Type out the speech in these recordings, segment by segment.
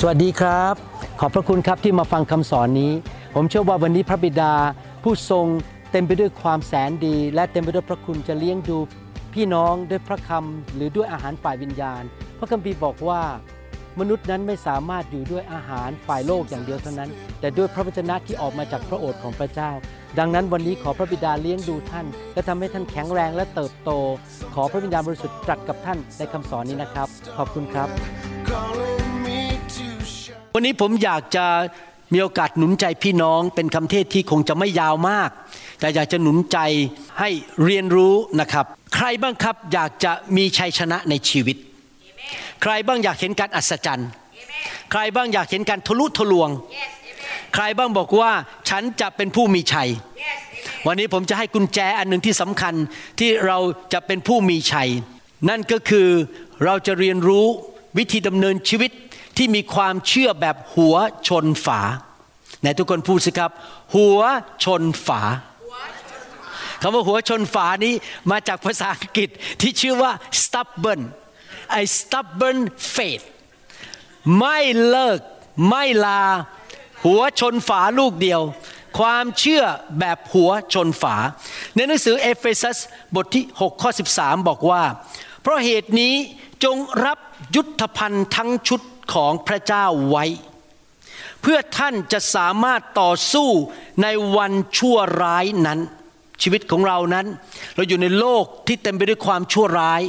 สวัสดีครับ ขอบพระคุณครับที่มาฟังคำสอนนี้ ผมเชื่อว่าวันนี้พระบิดา ผู้ทรงเต็มไปด้วยความแสนดี และเต็มไปด้วยพระคุณจะเลี้ยงดูพี่น้องด้วยพระคำหรือด้วยอาหารฝ่ายวิญญาณ พระคัมภีร์บอกว่ามนุษย์นั้นไม่สามารถอยู่ด้วยอาหารฝ่ายโลกอย่างเดียวเท่านั้น แต่ด้วยพระวจนะที่ออกมาจากพระโอษฐ์ของพระเจ้า ดังนั้นวันนี้ขอพระบิดาเลี้ยงดูท่าน และทำให้ท่านแข็งแรงและเติบโต ขอพระวิญญาณบริสุทธิ์ตรัสกับท่านในคำสอนนี้นะครับ ขอบคุณครับ วันนี้ผมอยากจะมีโอกาสหนุนใจพี่น้องเป็นคำเทศที่คงจะไม่ยาวมาก แต่อยากจะหนุนใจให้เรียนรู้นะครับ ใครบ้างครับอยากจะมีชัยชนะในชีวิต ใครบ้างอยากเห็นการอัศจรรย์ ใครบ้างอยากเห็นการทะลุทะลวง ใครบ้างบอกว่าฉันจะเป็นผู้มีชัย วันนี้ผมจะให้กุญแจอันหนึ่งที่สำคัญที่เราจะเป็นผู้มีชัย นั่นก็คือเราจะเรียนรู้วิธีดำเนินชีวิต ที่มีความเชื่อแบบหัวชนฝาไหนทุกคนพูดสิครับ หัวชนฝาคำว่าหัวชนฝานี้มาจากภาษาอังกฤษที่ชื่อว่า stubborn a stubborn faith ไม่เลิกไม่ลา หัวชนฝาลูกเดียว ความเชื่อแบบหัวชนฝา ในหนังสือเอเฟซัสบทที่6ข้อ13 บอกว่า เพราะเหตุนี้จงรับยุทธภัณฑ์ทั้งชุด ของพระเจ้าไว้ เพื่อท่านจะสามารถต่อสู้ในวันชั่วร้ายนั้น ชีวิตของเรานั้น เราอยู่ในโลกที่เต็มไปด้วยความชั่วร้าย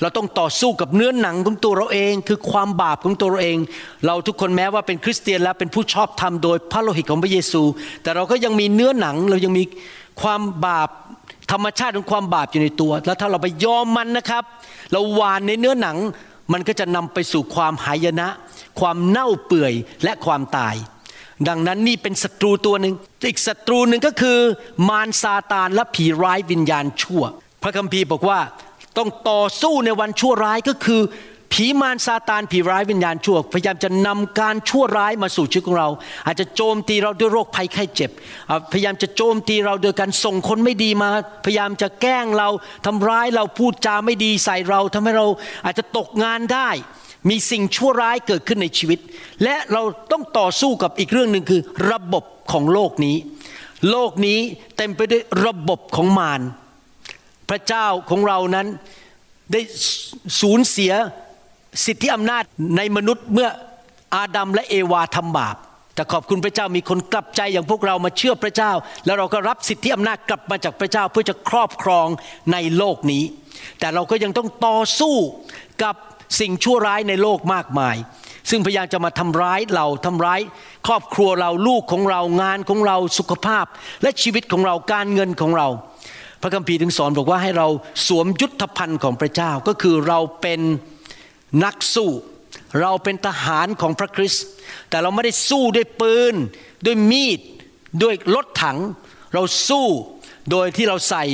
เราต้องต่อสู้กับเนื้อหนังของตัวเราเอง คือความบาปของตัวเราเอง เราทุกคนแม้ว่าเป็นคริสเตียนแล้วเป็นผู้ชอบธรรมโดยพระโลหิตของพระเยซู แต่เราก็ยังมีเนื้อหนังเรายังมีความบาปธรรมชาติของความบาปอยู่ในตัว แล้วถ้าเราไปยอมมันนะครับ เราหวานในเนื้อหนัง มันก็จะนำไปสู่ความหายนะ ความเน่าเปื่อยและความตาย ดังนั้นนี่เป็นศัตรูตัวหนึ่งอีกศัตรูหนึ่งก็คือ มารซาตานและผีร้ายวิญญาณชั่ว พระคัมภีร์บอกว่าต้องต่อสู้ในวันชั่วร้ายก็คือ ผีมารซาตานผีร้ายวิญญาณชั่ว พยายามจะนำการชั่วร้ายมาสู่ชีวิตของเรา อาจจะโจมตีเราด้วยโรคภัยไข้เจ็บ พยายามจะโจมตีเราโดยการส่งคนไม่ดีมา พยายามจะแกล้งเราทำร้ายเราพูดจาไม่ดีใส่เราทำให้เราอาจจะตกงานได้ มีสิ่งชั่วร้ายเกิดขึ้นในชีวิต และเราต้องต่อสู้กับอีกเรื่องหนึ่งคือระบบของโลกนี้ โลกนี้เต็มไปด้วยระบบของมารพระเจ้าของเรานั้นได้สูญเสีย สิทธิอำนาจในมนุษย์เมื่ออาดัมและเอวาทำบาป แต่ขอบคุณพระเจ้ามีคนกลับใจอย่างพวกเรามาเชื่อพระเจ้า แล้วเราก็รับสิทธิอำนาจกลับมาจากพระเจ้าเพื่อจะครอบครองในโลกนี้ แต่เราก็ยังต้องต่อสู้กับสิ่งชั่วร้ายในโลกมากมาย ซึ่งพยายามจะมาทำร้ายเราทำร้าย ครอบครัวเราลูกของเรางานของเราสุขภาพ และชีวิตของเราการเงินของเรา พระคัมภีร์ถึงสอนบอกว่าให้เราสวมยุทธภัณฑ์ของพระเจ้าก็คือเราเป็น นักสู้ เราเป็นทหารของพระคริสต์แต่เราไม่ได้สู้ด้วยปืน ด้วยมีด ด้วยรถถัง เราสู้โดยที่เราใส่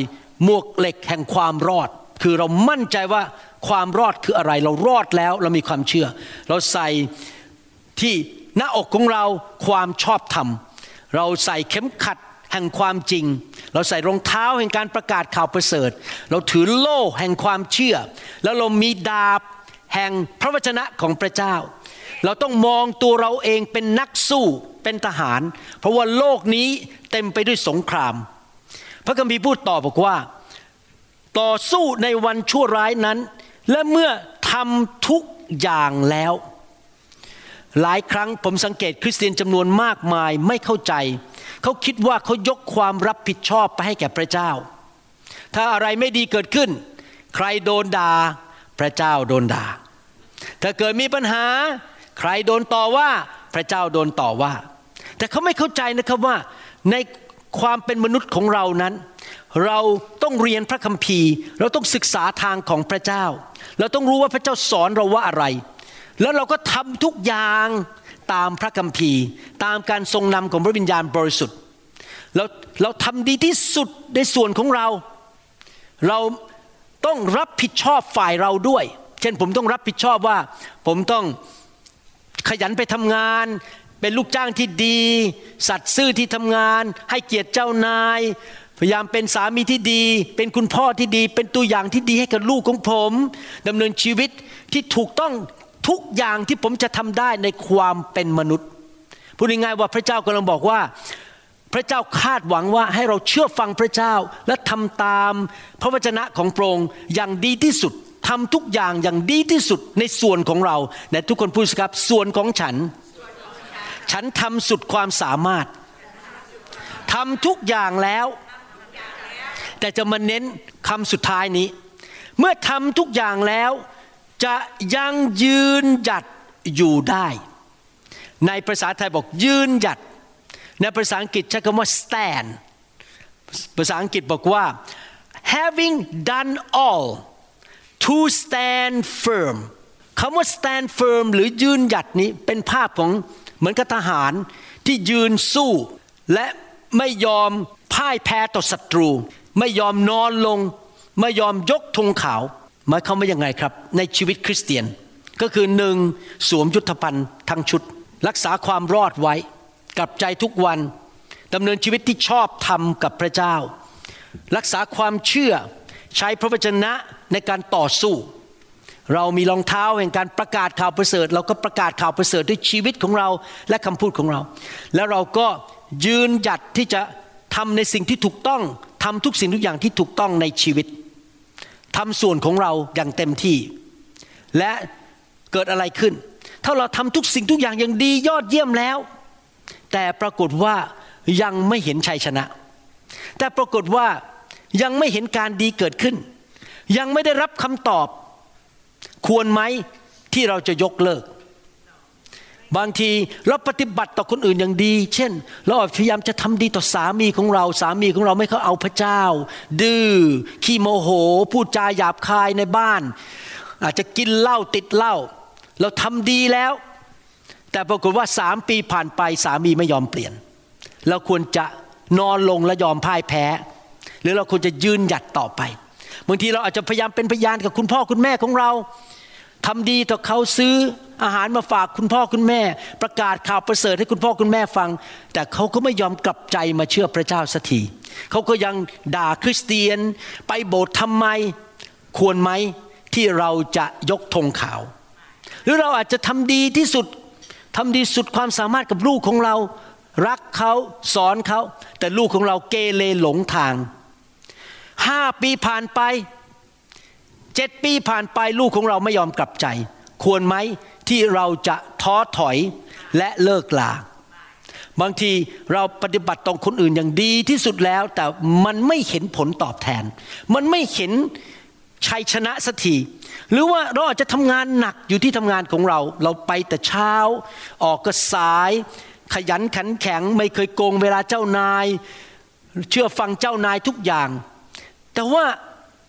หมวกเหล็กแห่งความรอด คือเรามั่นใจว่าความรอดคืออะไร เรารอดแล้วเรามีความเชื่อ เราใส่ที่หน้าอกของเราความชอบธรรม เราใส่เข็มขัดแห่งความจริง เราใส่รองเท้าแห่งการประกาศข่าวประเสริฐ เราถือโล่แห่งความเชื่อ แล้วเรามีดาบ แห่งพระวจนะของพระเจ้า เราต้องมองตัวเราเองเป็นนักสู้เป็นทหาร เพราะว่าโลกนี้เต็มไปด้วยสงคราม พระคัมภีร์พูดต่อบอกว่า ต่อสู้ในวันชั่วร้ายนั้น และเมื่อทำทุกอย่างแล้ว หลายครั้งผมสังเกตคริสเตียนจำนวนมากมายไม่เข้าใจ เขาคิดว่าเขายกความรับผิดชอบไปให้แก่พระเจ้า ถ้าอะไรไม่ดีเกิดขึ้น ใครโดนด่า พระเจ้าโดนด่า ถ้าเกิดมีปัญหา ใครโดนต่อว่าพระเจ้าโดนต่อว่า แต่เขาไม่เข้าใจนะครับว่าในความเป็นมนุษย์ของเรานั้น เราต้องเรียนพระคัมภีร์ เราต้องศึกษาทางของพระเจ้า เราต้องรู้ว่าพระเจ้าสอนเราว่าอะไร แล้วเราก็ทำทุกอย่างตามพระคัมภีร์ ตามการทรงนำของพระวิญญาณบริสุทธิ์เราเราทำดีที่สุดในส่วนของเรา เรา ต้องรับผิดชอบฝ่ายเราด้วย เช่นผมต้องรับผิดชอบว่า ผมต้องขยันไปทำงาน เป็นลูกจ้างที่ดี สัตย์ซื่อที่ทำงาน ให้เกียรติเจ้านาย พยายามเป็นสามีที่ดี เป็นคุณพ่อที่ดี เป็นตัวอย่างที่ดีให้กับลูกของผมดำเนินชีวิตที่ถูกต้องทุกอย่างที่ผมจะทำได้ในความเป็นมนุษย์พูดง่ายๆว่าพระเจ้ากำลังบอกว่า พระเจ้าคาดหวังว่าให้เราเชื่อฟังพระเจ้าและทำตามพระวจนะของพระองค์อย่างดีที่สุดทำทุกอย่างอย่างดีที่สุดในส่วนของเราและทุกคนพูดสิครับส่วนของฉัน ฉันทำสุดความสามารถทำทุกอย่างแล้ว แต่จะมาเน้นคำสุดท้ายนี้ เมื่อทำทุกอย่างแล้วจะยังยืนหยัดอยู่ได้ ในภาษาไทยบอกยืนหยัด ในภาษาอังกฤษใช้คำว่า stand ภาษาอังกฤษบอกว่า having done all to stand firm คำว่า stand firm หรือยืนหยัดนี้เป็นภาพของเหมือนกับทหารที่ยืนสู้และไม่ยอมพ่ายแพ้ต่อศัตรู ไม่ยอมนอนลง ไม่ยอมยกธงขาวหมายความว่ายังไงครับ ในชีวิตคริสเตียนก็คือหนึ่งสวมยุทธภัณฑ์ทั้งชุด รักษาความรอดไว้ กลับใจทุกวันดำเนินชีวิตที่ชอบธรรมกับพระเจ้า รักษาความเชื่อใช้พระวจนะในการต่อสู้ เรามีรองเท้าแห่งการประกาศข่าวประเสริฐ เราก็ประกาศข่าวประเสริฐด้วยชีวิตของเราและคำพูดของเรา แล้วเราก็ยืนหยัดที่จะทำในสิ่งที่ถูกต้องทำทุกสิ่งทุกอย่างที่ถูกต้องในชีวิตทำส่วนของเราอย่างเต็มที่ และเกิดอะไรขึ้น ถ้าเราทำทุกสิ่งทุกอย่างอย่างดียอดเยี่ยมแล้ว แต่ปรากฏว่ายังไม่เห็นชัยชนะ แต่ปรากฏว่ายังไม่เห็นการดีเกิดขึ้น ยังไม่ได้รับคำตอบ ควรไหมที่เราจะยกเลิก บางทีเราปฏิบัติต่อคนอื่นอย่างดี เช่น เราพยายามจะทำดีต่อสามีของเรา สามีของเราไม่เขาเอาพระเจ้า ดื้อขี้โมโห พูดจาหยาบคายในบ้าน อาจจะกินเหล้าติดเหล้าเราทำดีแล้ว แต่ปรากฏว่าสามปีผ่านไปสามีไม่ยอมเปลี่ยน เราควรจะนอนลงและยอมพ่ายแพ้ หรือเราควรจะยืนหยัดต่อไปบางทีเราอาจจะพยายามเป็นพยานกับคุณพ่อคุณแม่ของเราทำดีต่อเขาซื้ออาหารมาฝากคุณพ่อคุณแม่ ประกาศข่าวประเสริฐให้คุณพ่อคุณแม่ฟัง แต่เขาก็ไม่ยอมกลับใจมาเชื่อพระเจ้าสักทีเขาก็ยังด่าคริสเตียนไปโบสถ์ทำไมควรไหมที่เราจะยกธงขาว หรือเราอาจจะทำดีที่สุด ทำดีสุดความสามารถกับลูกของเรา รักเขาสอนเขา แต่ลูกของเราเกเรหลงทางห้าปีผ่านไปเจ็ดปีผ่านไปลูกของเราไม่ยอมกลับใจ ควรไหมที่เราจะท้อถอยและเลิกลาบางทีเราปฏิบัติต่อคนอื่นอย่างดีที่สุดแล้ว แต่มันไม่เห็นผลตอบแทน มันไม่เห็น ชัยชนะสักทีหรือว่าเราอาจจะทำงานหนักอยู่ที่ทำงานของเรา เราไปแต่เช้า ออกก็สาย ขยันขันแข็ง ไม่เคยโกงเวลาเจ้านาย เชื่อฟังเจ้านายทุกอย่าง แต่ว่า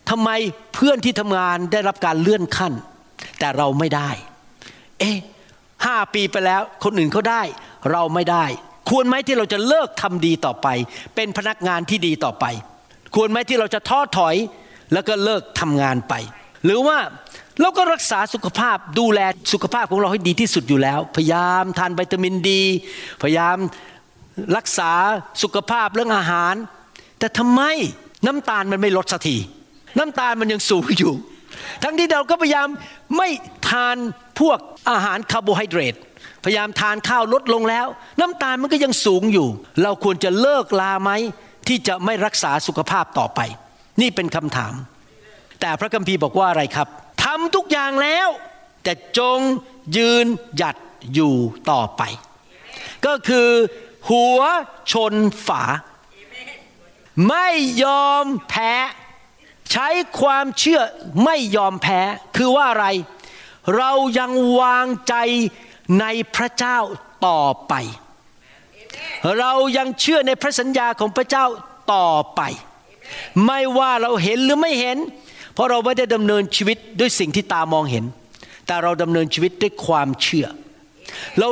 ทำไมเพื่อนที่ทำงานได้รับการเลื่อนขั้น แต่เราไม่ได้ เอ๊ะห้าปีไปแล้ว คนอื่นเขาได้ เราไม่ได้ ควรไหมที่เราจะเลิกทำดีต่อไป เป็นพนักงานที่ดีต่อไป ควรไหมที่เราจะท้อถอย แล้วก็เลิกทำงานไป หรือว่าเราก็รักษาสุขภาพดูแลสุขภาพของเราให้ดีที่สุดอยู่แล้ว พยายามทานวิตามินดี พยายามรักษาสุขภาพเรื่องอาหาร แต่ทำไมน้ำตาลมันไม่ลดสักทีน้ำตาลมันยังสูงอยู่ ทั้งที่เราก็พยายามไม่ทานพวกอาหารคาร์โบไฮเดรตพยายามทานข้าวลดลงแล้ว น้ำตาลมันก็ยังสูงอยู่ เราควรจะเลิกลาไหมที่จะไม่รักษาสุขภาพต่อไป นี่เป็นคำถาม แต่พระคัมภีร์บอกว่าอะไรครับทำทุกอย่างแล้ว แต่จงยืนหยัดอยู่ต่อไป ก็คือหัวชนฝา ไม่ยอมแพ้ ใช้ความเชื่อไม่ยอมแพ้ คือว่าอะไร เรายังวางใจในพระเจ้าต่อไป เรายังเชื่อในพระสัญญาของพระเจ้าต่อไป ไม่ว่าเราเห็นหรือไม่เห็น เพราะเราไม่ได้ดำเนินชีวิตด้วยสิ่งที่ตามองเห็น แต่เราดำเนินชีวิตด้วยความเชื่อ เรา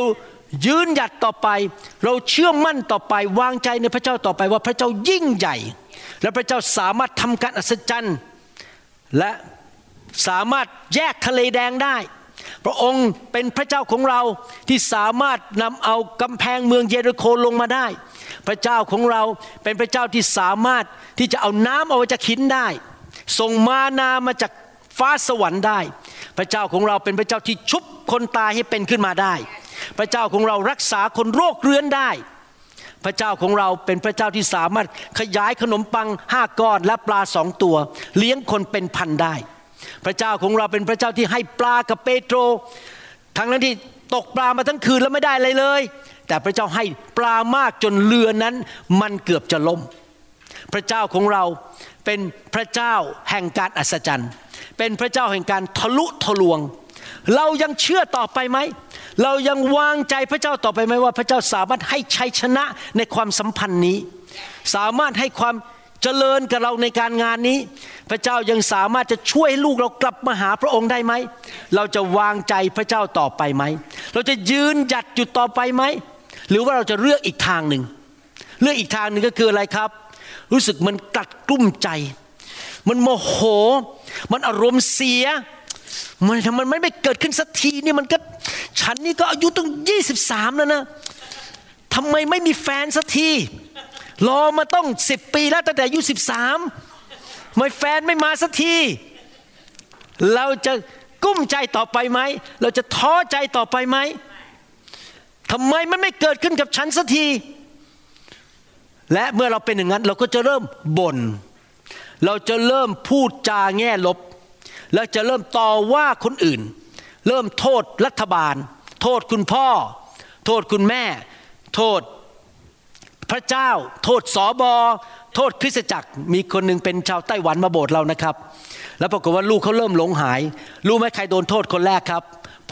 ยืนหยัดต่อไป เราเชื่อมั่นต่อไป วางใจในพระเจ้าต่อไปว่าพระเจ้ายิ่งใหญ่ และพระเจ้าสามารถทำการอัศจรรย์ และสามารถแยกทะเลแดงได้ พระองค์เป็นพระเจ้าของเราที่สามารถนำเอากำแพงเมืองเยริโคลงมาได้ พระเจ้าของเราเป็นพระเจ้าที่สามารถที่จะเอาน้ำออกจากหินได้ส่งมานามาจากฟ้าสวรรค์ได้ พระเจ้าของเราเป็นพระเจ้าที่ชุบคนตายให้เป็นขึ้นมาได้ พระเจ้าของเรารักษาคนโรคเรื้อนได้ พระเจ้าของเราเป็นพระเจ้าที่สามารถขยายขนมปังห้าก้อนและปลาสองตัว เลี้ยงคนเป็นพันได้ พระเจ้าของเราเป็นพระเจ้าที่ให้ปลากับเปโตร ทั้งนั้นที่ตกปลามาทั้งคืนแล้วไม่ได้อะไรเลย แต่พระเจ้าให้ปลามากจนเรือนั้น มันเกือบจะล่ม พระเจ้าของเราเป็นพระเจ้าแห่งการอัศจรรย์ เป็นพระเจ้าแห่งการทะลุทะลวง เรายังเชื่อต่อไปไหม เรายังวางใจพระเจ้าต่อไปไหมว่า พระเจ้าสามารถให้ชัยชนะในความสัมพันธ์นี้ สามารถให้ความ เจริญกับเราในการงานนี้ พระเจ้ายังสามารถจะช่วยให้ลูกเรากลับมาหาพระองค์ได้ไหม เราจะวางใจพระเจ้าต่อไปไหม เราจะยืนหยัดอยู่ต่อไปไหม หรือว่าเราจะเลือกอีกทางหนึ่ง เลือกอีกทางหนึ่งก็คืออะไรครับ รู้สึกมันกัดกลุ้มใจ มันโมโห มันอารมณ์เสีย มันทำไมมันไม่เกิดขึ้นสักทีนี่มันก็ฉันนี่ก็อายุตั้งยี่สิบสามแล้วนะทำไมไม่มีแฟนสักที รอมาต้องสิบปีแล้วตั้งแต่อายุสิบสามไม่แฟนไม่มาสักที เราจะกุ้มใจต่อไปไหม เราจะท้อใจต่อไปไหมทำไมมันไม่เกิดขึ้นกับฉันสักที และเมื่อเราเป็นอย่างนั้น เราก็จะเริ่มบน่น เราจะเริ่มพูดจาแง่ลบ แล้วจะเริ่มต่อว่าคนอื่น เริ่มโทษรัฐบาล โทษคุณพ่อ โทษคุณแม่ โทษ พระเจ้าโทษสอบอโทษคริสตจักร มีคนหนึ่งเป็นชาวไต้หวันมาโบสถ์เรานะครับ แล้วปรากฏว่าลูกเขาเริ่มหลงหาย รู้ไหมใครโดนโทษคนแรกครับ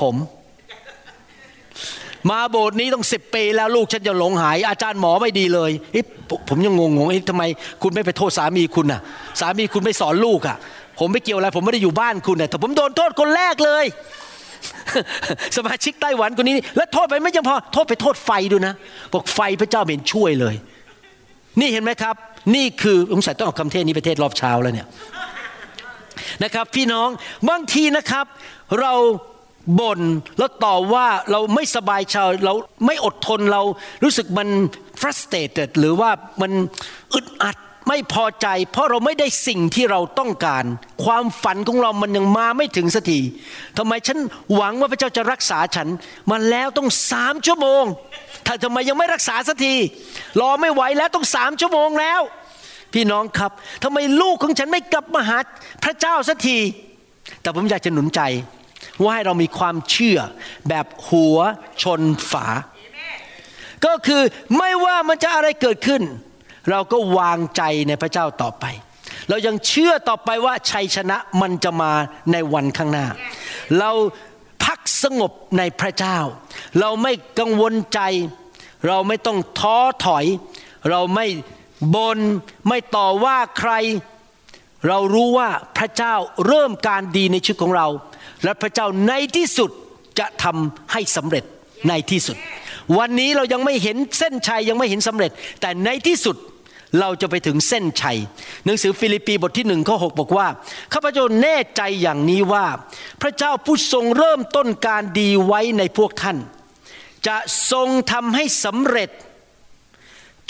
ผม มาโบสถ์นี้ต้องสิบปีแล้วลูกฉันจะหลงหาย อาจารย์หมอไม่ดีเลยเอ๊ะผมยังงงงเอ๊ะทำไมคุณไม่ไปโทษสามีคุณน่ะ สามีคุณไม่สอนลูกอะ ผมไม่เกี่ยวอะไร ผมไม่ได้อยู่บ้านคุณน่ะแต่ผมโดนโทษคนแรกเลย สมาชิกไต้หวันคนนี้ แล้วโทษไปไม่ยังพอโทษไปโทษไฟด้วยนะบอกไฟพระเจ้าเห็นช่วยเลย นี่เห็นไหมครับ นี่คือสงสัยต้องเอาคำเทศนี้ไปเทศรอบเช้าแล้วเนี่ยนะครับพี่น้องบางทีนะครับ เราบ่นแล้วต่อว่าเราไม่สบายใจเราไม่อดทนเรารู้สึกมัน frustrated หรือว่ามันอึดอัด ไม่พอใจเพราะเราไม่ได้สิ่งที่เราต้องการ ความฝันของเรามันยังมาไม่ถึงสักทีทำไมฉันหวังว่าพระเจ้าจะรักษาฉันมาแล้วต้องสามชั่วโมง ถ้าทำไมยังไม่รักษาสักทีรอไม่ไหวแล้วต้องสามชั่วโมงแล้ว พี่น้องครับทำไมลูกของฉันไม่กลับมาหาพระเจ้าสักที แต่ผมอยากจะหนุนใจ ว่าให้เรามีความเชื่อแบบหัวชนฝา ก็คือไม่ว่ามันจะอะไรเกิดขึ้น เราก็วางใจในพระเจ้าต่อไป เรายังเชื่อต่อไปว่าชัยชนะมันจะมาในวันข้างหน้า เราพักสงบในพระเจ้า เราไม่กังวลใจ เราไม่ต้องท้อถอย เราไม่บนไม่ต่อว่าใคร เรารู้ว่าพระเจ้าเริ่มการดีในชีวิตของเรา และพระเจ้าในที่สุดจะทำให้สำเร็จในที่สุด วันนี้เรายังไม่เห็นเส้นชัยยังไม่เห็นสำเร็จ แต่ในที่สุด เราจะไปถึงเส้นชัย หนังสือฟิลิปปีบทที่หนึ่งข้อหบอกว่าข้าพเจ้าแน่ใจอย่างนี้ว่า พระเจ้าผู้ทรงเริ่มต้นการดีไว้ในพวกท่าน จะทรงทำให้สำเร็จ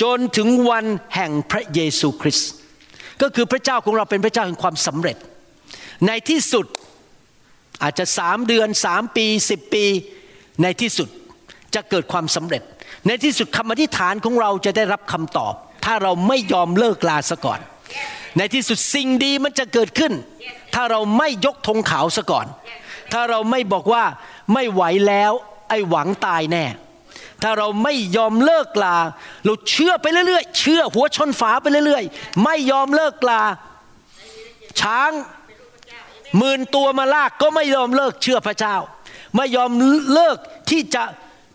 จนถึงวันแห่งพระเยซูคริสต์ก็คือพระเจ้าของเราเป็นพระเจ้าแห่งความสำเร็จ ในที่สุดอาจจะสามเดือนสามปีสิบปีในที่สุดจะเกิดความสำเร็จ ในที่สุดคำอธิษฐานของเราจะได้รับคำตอบ ถ้าเราไม่ยอมเลิกลาซะก่อน ในที่สุดสิ่งดีมันจะเกิดขึ้น ถ้าเราไม่ยกธงขาวซะก่อน ถ้าเราไม่บอกว่าไม่ไหวแล้วไอ้หวังตายแน่ ถ้าเราไม่ยอมเลิกลา เราเชื่อไปเรื่อยๆ เชื่อหัวชนฝาไปเรื่อยๆ ไม่ยอมเลิกลา ช้างหมื่นตัวมาลากก็ไม่ยอมเลิกเชื่อพระเจ้า ไม่ยอมเลิกที่จะ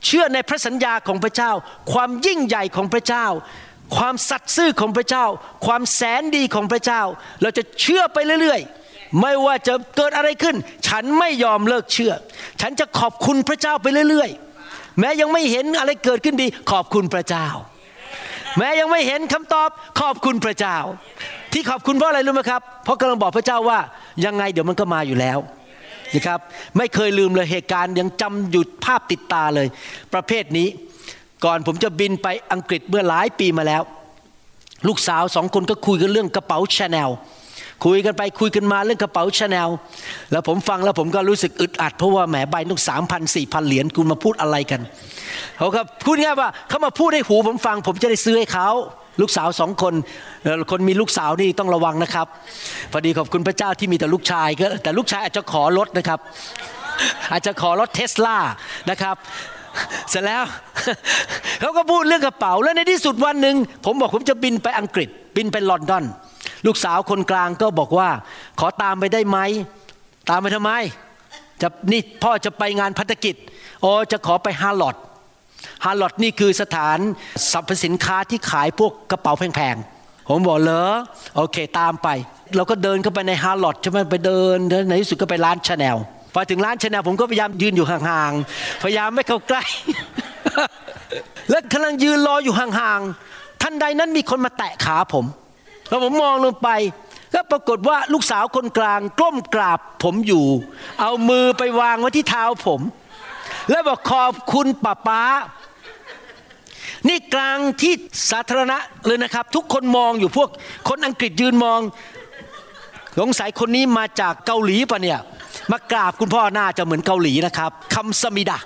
เชื่อในพระสัญญาของพระเจ้า ความยิ่งใหญ่ของพระเจ้า ความสัตย์ซื่อของพระเจ้า ความแสนดีของพระเจ้า เราจะเชื่อไปเรื่อยๆ ไม่ว่าจะเกิดอะไรขึ้น ฉันไม่ยอมเลิกเชื่อ ฉันจะขอบคุณพระเจ้าไปเรื่อยๆ แม้ยังไม่เห็นอะไรเกิดขึ้นดี ขอบคุณพระเจ้า แม้ยังไม่เห็นคำตอบขอบคุณพระเจ้า ที่ขอบคุณเพราะอะไรรู้ไหมครับ เพราะกำลังบอกพระเจ้าว่ายังไงเดี๋ยวมันก็มาอยู่แล้วนะครับ ไม่เคยลืมเลยเหตุการณ์ยังจำอยู่ภาพติดตาเลย ประเภทนี้ ก่อนผมจะบินไปอังกฤษเมื่อหลายปีมาแล้ว ลูกสาวสองคนก็คุยกันเรื่องกระเป๋าชาแนลคุยกันไปคุยกันมาเรื่องกระเป๋าชาแนลแล้วผมฟังแล้วผมก็รู้สึกอึดอัดเพราะว่าแหมใบต้องสามพันสี่พันเหรียญคุณมาพูดอะไรกันเขาก็พูดง่ายว่าเขามาพูดให้หูผมฟัง ผมจะได้ซื้อให้เขาลูกสาวสองคนคนมีลูกสาวนี่ต้องระวังนะครับพอดีขอบคุณพระเจ้าที่มีแต่ลูกชายก็แต่ลูกชายอาจจะขอรถนะครับ อาจจะขอรถเทสลานะครับ เสร็จแล้วเขาก็พูดเรื่องกระเป๋าแล้วในที่สุดวันหนึ่งผมบอกผมจะบินไปอังกฤษ บินไปลอนดอน ลูกสาวคนกลางก็บอกว่า ขอตามไปได้ไหม ตามไปทำไมจะนี่พ่อจะไปงานพันธกิจโอจะขอไป Harrods Harrods นี่คือสถานสรรพสินค้าที่ขายพวกกระเป๋าแพงๆ ผมบอกเหรอโอเคตามไป เราก็เดินเข้าไปในฮาร์ลอดใช่ไหมไปเดินในที่สุดก็ไปร้านชาแนล พอถึงร้านชาแนลผมก็พยายามยืนอยู่ห่างๆ พยายามไม่เข้าใกล้ และกำลังยืนรออยู่ห่างๆ ทันใดนั้นมีคนมาแตะขาผมแล้วผมมองลงไปก็ปรากฏว่าลูกสาวคนกลางก้มกราบผมอยู่ เอามือไปวางไว้ที่เท้าผม แล้วบอกขอบคุณป้าป้า นี่กลางที่สาธารณะเลยนะครับ ทุกคนมองอยู่พวกคนอังกฤษยืนมองสงสัยคนนี้มาจากเกาหลีปะเนี่ย มากราบคุณพ่อหน้าจะเหมือนเกาหลีนะครับคำสมิดา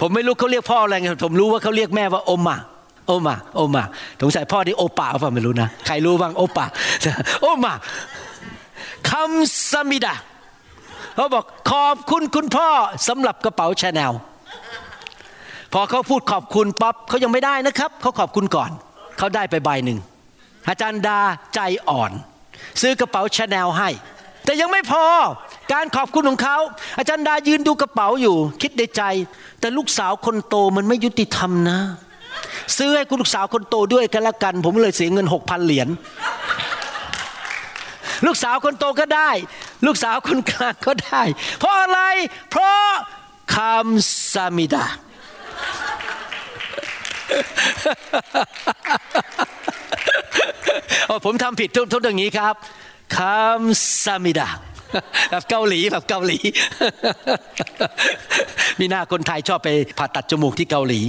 ผมไม่รู้เขาเรียกพ่ออะไรไงผมรู้ว่าเขาเรียกแม่ว่าโอมาโอมาโอมาสงสัยพ่อที่โอป่าเปล่าไม่รู้นะใครรู้บ้างโอป่าโอมาคำสมิดาเขาบอกขอบคุณคุณพ่อสำหรับกระเป๋าชาแนลพอเขาพูดขอบคุณปั๊บเขายังไม่ได้นะครับเขาขอบคุณก่อนเขาได้ไปใบหนึ่งอาจารย์ดาใจอ่อน ซื้อกระเป๋าชาแนลให้ แต่ยังไม่พอการขอบคุณของเขาอาจารย์ดายืนดูกระเป๋าอยู่ คิดในใจ แต่ลูกสาวคนโตมันไม่ยุติธรรมนะ ซื้อให้คุณลูกสาวคนโตด้วยกันละกัน ผมเลยเสียเงินหกพันเหรียญลูกสาวคนโตก็ได้ ลูกสาวคนกลางก็ได้ เพราะอะไร เพราะคำสามิดา ผมทำผิดทุกทุกอย่างนี้ครับคำสามิดาแบบเกาหลีแบบเกาหลี มีหน้าคนไทยชอบไปผ่าตัดจมูกที่เกาหลี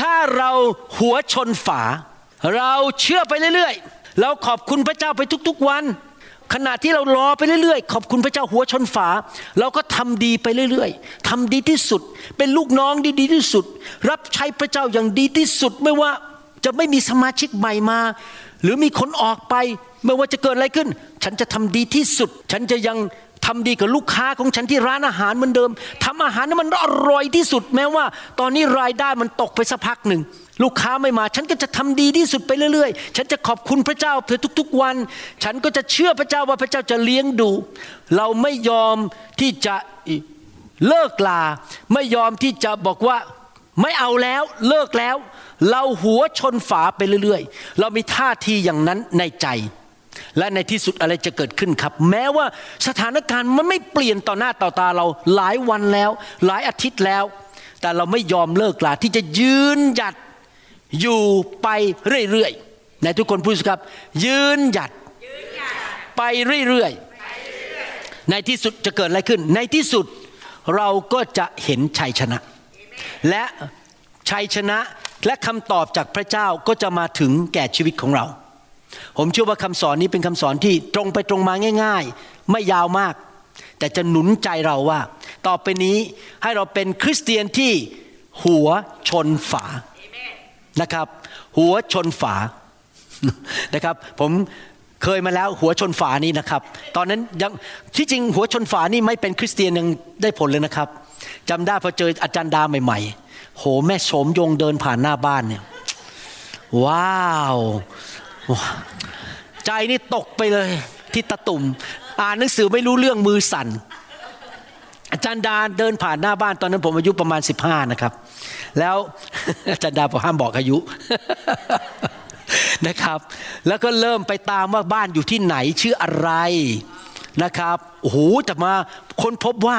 ถ้าเราหัวชนฝา เราเชื่อไปเรื่อยๆ เราขอบคุณพระเจ้าไปทุกๆวัน ขณะที่เรารอไปเรื่อยๆ ขอบคุณพระเจ้าหัวชนฝา เราก็ทำดีไปเรื่อยๆทำดีที่สุด เป็นลูกน้องดีดีที่สุด รับใช้พระเจ้าอย่างดีที่สุด ไม่ว่าจะไม่มีสมาชิกใหม่มา หรือมีคนออกไปไม่ว่าจะเกิดอะไรขึ้น ฉันจะทำดีที่สุด ฉันจะยังทำดีกับลูกค้าของฉันที่ร้านอาหารเหมือนเดิมทำอาหารให้นมันอร่อยที่สุด แม้ว่า ตอนนี้รายได้มันตกไปสักพักหนึ่ง ลูกค้าไม่มา ฉันก็จะทำดีที่สุดไปเรื่อยๆ ฉันจะขอบคุณพระเจ้าเพื่อทุก ๆวัน ฉันก็จะเชื่อพระเจ้าว่าพระเจ้าจะเลี้ยงดู เราไม่ยอมที่จะเลิกลา ไม่ยอมที่จะบอกว่าไม่เอาแล้วเลิกแล้ว เราหัวชนฝาไปเรื่อยๆ เรามีท่าทีอย่างนั้นในใจ และในที่สุดอะไรจะเกิดขึ้นครับ แม้ว่าสถานการณ์มันไม่เปลี่ยนต่อหน้าต่อตาเราหลายวันแล้ว หลายอาทิตย์แล้ว แต่เราไม่ยอมเลิกลาที่จะยืนหยัด อยู่ไปเรื่อยๆในทุกคนพูดสิครับ ยืนหยัดไปเรื่อยๆในที่สุดจะเกิดอะไรขึ้น ในที่สุดเราก็จะเห็นชัยชนะ และชัยชนะและคำตอบจากพระเจ้าก็จะมาถึงแก่ชีวิตของเรา ผมเชื่อว่าคำสอนนี้เป็นคำสอนที่ตรงไปตรงมาง่าย ๆ ไม่ยาวมาก แต่จะหนุนใจเราว่า ต่อไปนี้ให้เราเป็นคริสเตียนที่หัวชนฝา นะครับ หัวชนฝานะครับ ผมเคยมาแล้วหัวชนฝานี้นะครับ ตอนนั้นยังที่จริงหัวชนฝานี่ไม่เป็นคริสเตียนยังได้ผลเลยนะครับจำได้พอเจออาจารย์ดาใหม่ๆ โหแม่โสมยงเดินผ่านหน้าบ้านเนี่ยว้าวว้าวใจนี่ตกไปเลยที่ตะตุ่ม อ่านหนังสือไม่รู้เรื่องมือสั่น อาจารย์ดาเดินผ่านหน้าบ้านตอนนั้นผมอายุประมาณ 15 นะครับ แล้วอาจารย์ดาบอกห้ามบอกอายุนะครับ แล้วก็เริ่มไปตามว่าบ้านอยู่ที่ไหนชื่ออะไรนะครับโอ้โหแต่มาค้นพบว่า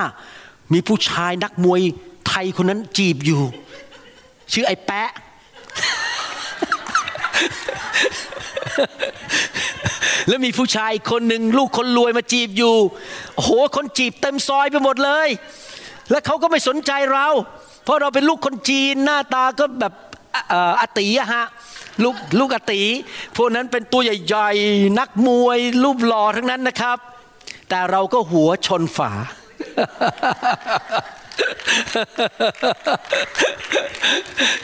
มีผู้ชายนักมวยไทยคนนั้นจีบอยู่ ชื่อไอ้แปะ แล้วมีผู้ชายคนหนึ่งลูกคนรวยมาจีบอยู่ โหคนจีบเต็มซอยไปหมดเลย แล้วเขาก็ไม่สนใจเรา เพราะเราเป็นลูกคนจีนหน้าตาก็แบบอออาตีอะฮะลูกลูกอาตีพวกนั้นเป็นตัวใหญ่ๆนักมวยรูปหล่อทั้งนั้นนะครับ แต่เราก็หัวชนฝา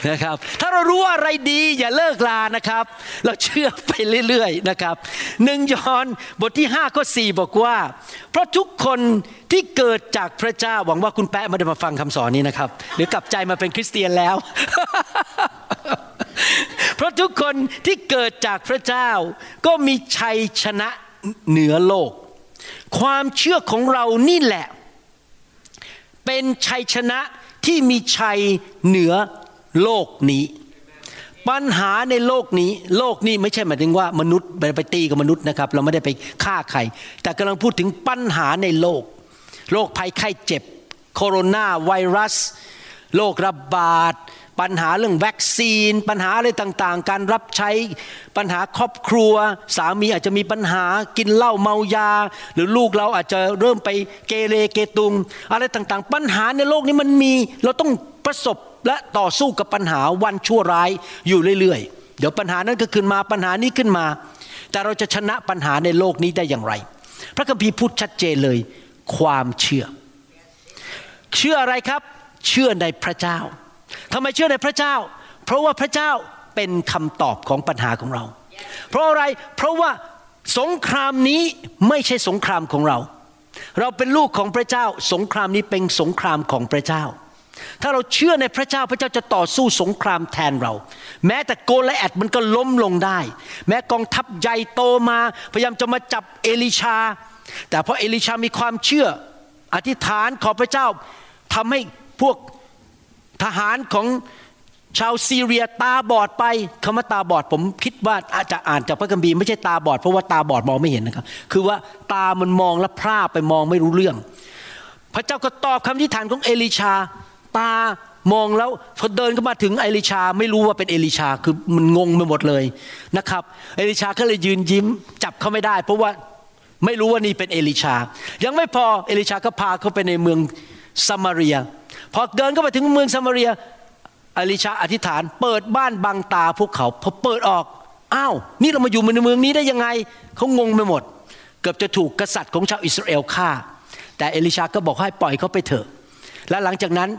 นะครับ ถ้าเรารู้ว่าอะไรดี อย่าเลิกลานะครับ เราเชื่อไปเรื่อยๆนะครับหนึ่งยอห์นบทที่5ข้อ4บอกว่า เพราะทุกคนที่เกิดจากพระเจ้าหวังว่าคุณแปะไม่ได้มาฟังคำสอนนี้นะครับ หรือกลับใจมาเป็นคริสเตียนแล้ว เพราะทุกคนที่เกิดจากพระเจ้า ก็มีชัยชนะเหนือโลก ความเชื่อของเรานี่แหละ เป็นชัยชนะที่มีชัยเหนือโลกนี้ ปัญหาในโลกนี้ โลกนี้ไม่ใช่หมายถึงว่ามนุษย์ไปไปตีกับมนุษย์นะครับ เราไม่ได้ไปฆ่าใคร แต่กำลังพูดถึงปัญหาในโลก โรคภัยไข้เจ็บ โคโรนาไวรัส โรคระบาด ปัญหาเรื่องวัคซีน ปัญหาอะไรต่างๆ การรับใช้ปัญหาครอบครัว สามีอาจจะมีปัญหากินเหล้าเมายา หรือลูกเราอาจจะเริ่มไปเกเรเกตุง อะไรต่างๆ ปัญหาในโลกนี้มันมี เราต้องประสบและต่อสู้กับปัญหาวันชั่วร้ายอยู่เรื่อยๆ เดี๋ยวปัญหานั้นก็ขึ้นมาปัญหานี้ขึ้นมา แต่เราจะชนะปัญหาในโลกนี้ได้อย่างไร พระคัมภีร์พูดชัดเจนเลย ความเชื่อ เชื่ออะไรครับ เชื่อในพระเจ้า ทำไมเชื่อในพระเจ้า เพราะว่าพระเจ้าเป็นคำตอบของปัญหาของเรา เพราะอะไรเพราะว่าสงครามนี้ไม่ใช่สงครามของเรา เราเป็นลูกของพระเจ้า สงครามนี้เป็นสงครามของพระเจ้า ถ้าเราเชื่อในพระเจ้าพระเจ้าจะต่อสู้สงครามแทนเรา แม้แต่โกลแอดมันก็ล้มลงได้ แม้กองทัพใหญ่โตมา พยายามจะมาจับเอลิชา แต่เพราะเอลิชามีความเชื่อ อธิษฐานขอพระเจ้าทำให้พวก ทหารของชาวซีเรียตาบอดไปคำว่าตาบอดผมคิดว่าอาจจะอ่านจากพระคัมภีร์ไม่ใช่ตาบอดเพราะว่าตาบอดมองไม่เห็นนะครับ คือว่าตามันมองแล้วพร่าไปมองไม่รู้เรื่อง พระเจ้าก็ตอบคำอธิษฐานของเอลิชา ตามองแล้วพอเดินเข้ามาถึงเอลิชา ไม่รู้ว่าเป็นเอลิชาคือมันงงไปหมดเลยนะครับเอลิชาก็เลยยืนยิ้มจับเขาไม่ได้ เพราะว่าไม่รู้ว่านี่เป็นเอลิชา ยังไม่พอเอลิชาก็พาเขาไปในเมือง ซามารีย พอเดินเข้าไปถึงเมืองซามารียเอลิชาอธิษฐาน เปิดบ้านบังตาพวกเขาพอเปิดออกอ้าวนี่เรามาอยู่ในเมืองนี้ได้ยังไงเขางงไปหมด เกือบจะถูกกษัตริย์ของชาวอิสราเอลฆ่า แต่เอลิชาก็บอกให้ปล่อยเขาไปเถอะ และหลังจากนั้น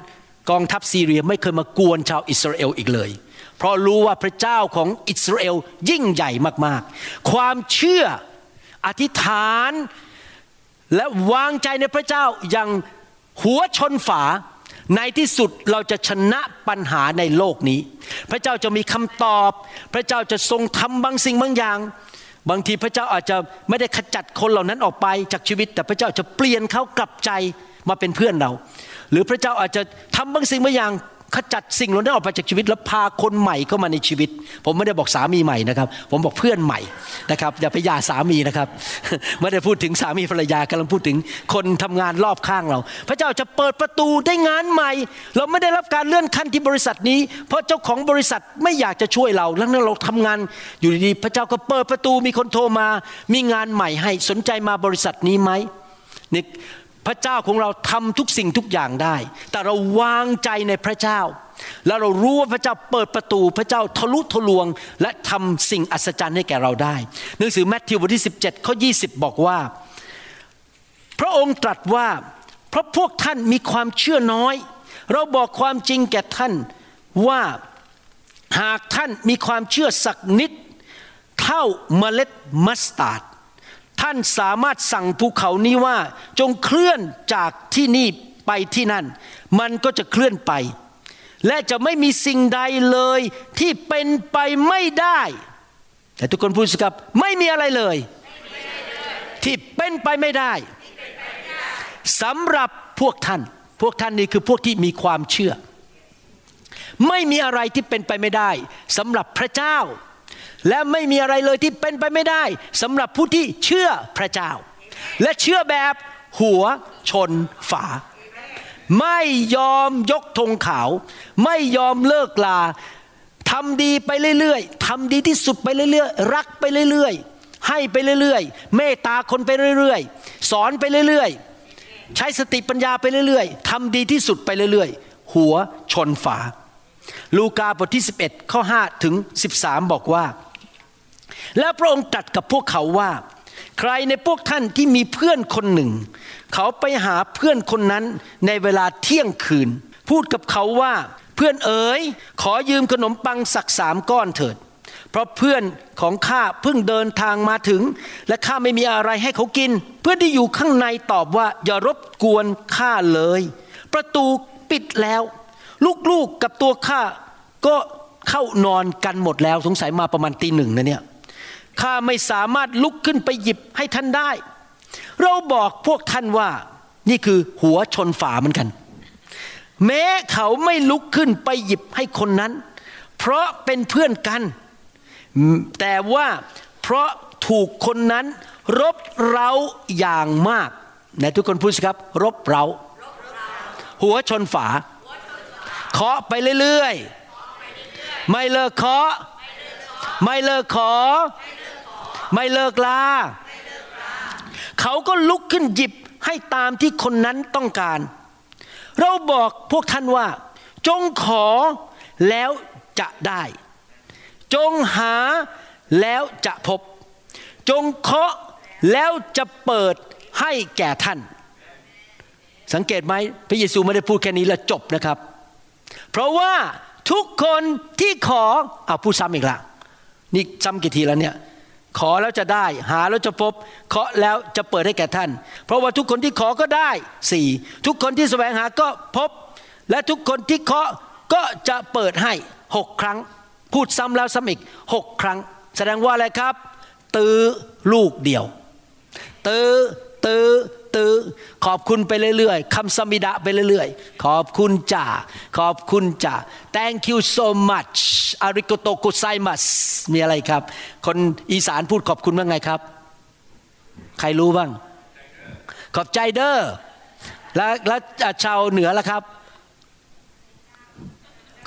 กองทัพซีเรียไม่เคยมากวนชาวอิสราเอลอีกเลย เพราะรู้ว่าพระเจ้าของอิสราเอลยิ่งใหญ่มากๆ ความเชื่ออธิษฐานและวางใจในพระเจ้าอย่าง หัวชนฝาในที่สุดเราจะชนะปัญหาในโลกนี้ พระเจ้าจะมีคำตอบ พระเจ้าจะทรงทำบางสิ่งบางอย่าง บางทีพระเจ้าอาจจะไม่ได้ขจัดคนเหล่านั้นออกไปจากชีวิต แต่พระเจ้าจะเปลี่ยนเขากลับใจมาเป็นเพื่อนเรา หรือพระเจ้าอาจจะทำบางสิ่งบางอย่าง ขจัดสิ่งเหล่านั้นออกไปจากชีวิต แล้วพาคนใหม่เข้ามาในชีวิต ผมไม่ได้บอกสามีใหม่นะครับ ผมบอกเพื่อนใหม่นะครับอย่าไปหย่าสามีนะครับ ไม่ได้พูดถึงสามีภรรยากำลังพูดถึงคนทำงานรอบข้างเรา พระเจ้าจะเปิดประตูได้งานใหม่ เราไม่ได้รับการเลื่อนขั้นที่บริษัทนี้ เพราะเจ้าของบริษัทไม่อยากจะช่วยเราแล้วนั้นเราทำงานอยู่ดีๆพระเจ้าก็เปิดประตูมีคนโทรมา มีงานใหม่ให้สนใจมาบริษัทนี้ไหมนี่ พระเจ้าของเราทำทุกสิ่งทุกอย่างได้ แต่เราวางใจในพระเจ้า แล้วเรารู้ว่าพระเจ้าเปิดประตูพระเจ้าทะลุทะลวง และทำสิ่งอัศจรรย์ให้แก่เราได้ หนังสือแมทธิวบทที่ 17ข้อ20 บอกว่า พระองค์ตรัสว่า เพราะพวกท่านมีความเชื่อน้อย เราบอกความจริงแก่ท่านว่าหากท่านมีความเชื่อสักนิด เท่าเมล็ดมัสตาร์ด ท่านสามารถสั่งภูเขานี้ว่าจงเคลื่อนจากที่นี่ไปที่นั่น มันก็จะเคลื่อนไป และจะไม่มีสิ่งใดเลยที่เป็นไปไม่ได้ แต่ทุกคนพูดสิครับไม่มีอะไรเลย ที่เป็นไปไม่ได้สำหรับพวกท่าน พวกท่านนี่คือพวกที่มีความเชื่อ ไม่มีอะไรที่เป็นไปไม่ได้สำหรับพระเจ้า และไม่มีอะไรเลยที่เป็นไปไม่ได้สำหรับผู้ที่เชื่อพระเจ้า และเชื่อแบบหัวชนฝา ไม่ยอมยกธงขาว ไม่ยอมเลิกลาทำดีไปเรื่อยๆทำดีที่สุดไปเรื่อยๆ รักไปเรื่อยๆ ให้ไปเรื่อยๆ เมตตาคนไปเรื่อยๆ สอนไปเรื่อยๆ ใช้สติปัญญาไปเรื่อยๆทำดีที่สุดไปเรื่อยๆ หัวชนฝา ลูกาบทที่ 11 ข้อ 5 ถึง 13 บอกว่า แล้วพระองค์ตรัสกับพวกเขาว่า ใครในพวกท่านที่มีเพื่อนคนหนึ่ง เขาไปหาเพื่อนคนนั้นในเวลาเที่ยงคืน พูดกับเขาว่าเพื่อนเอ๋ยขอยืมขนมปังสักสามก้อนเถิด เพราะเพื่อนของข้าเพิ่งเดินทางมาถึง และข้าไม่มีอะไรให้เขากิน เพื่อนที่อยู่ข้างในตอบว่าอย่ารบกวนข้าเลย ประตูปิดแล้ว ลูกๆกับตัวข้าก็เข้านอนกันหมดแล้วสงสัยมาประมาณตีหนึ่งนะเนี่ยข้าไม่สามารถลุกขึ้นไปหยิบให้ท่านได้ เราบอกพวกท่านว่านี่คือหัวชนฝาเหมือนกัน แม้เขาไม่ลุกขึ้นไปหยิบให้คนนั้น เพราะเป็นเพื่อนกัน แต่ว่าเพราะถูกคนนั้น รบเร้าอย่างมากไหนทุกคนพูดสิครับ รบเร้า หัวชนฝา เคาะไปเรื่อยๆ ไม่เลิกเคาะ ไม่เลิกขอ ไม่เลิกลา เขาก็ลุกขึ้นหยิบให้ตามที่คนนั้นต้องการ เราบอกพวกท่านว่า จงขอแล้วจะได้ จงหาแล้วจะพบ จงเคาะแล้วจะเปิดให้แก่ท่าน สังเกตไหมพระเยซูไม่ได้พูดแค่นี้แล้วจบนะครับ เพราะว่าทุกคนที่ขอเอาพูดซ้ำอีกละนี่ซ้ำกี่ทีแล้วเนี่ยขอแล้วจะได้หาแล้วจะพบเคาะแล้วจะเปิดให้แก่ท่าน เพราะว่าทุกคนที่ขอก็ได้สี่ทุกคนที่แสวงหาก็พบ และทุกคนที่เคาะก็จะเปิดให้หกครั้ง พูดซ้ำแล้วซ้ำอีกหกครั้ง แสดงว่าอะไรครับ ตื้อลูกเดียว ตื้อตื้อ ตื้อขอบคุณไปเรื่อยๆคำสมิดะไปเรื่อยๆ ขอบคุณจ่าขอบคุณจ่า thank you so much อาริโกโตกุไซมัสมีอะไรครับ คนอีสานพูดขอบคุณว่าไงครับ ใครรู้บ้าง ขอบใจเด้อแล้วแล้วชาวเหนือล่ะครับ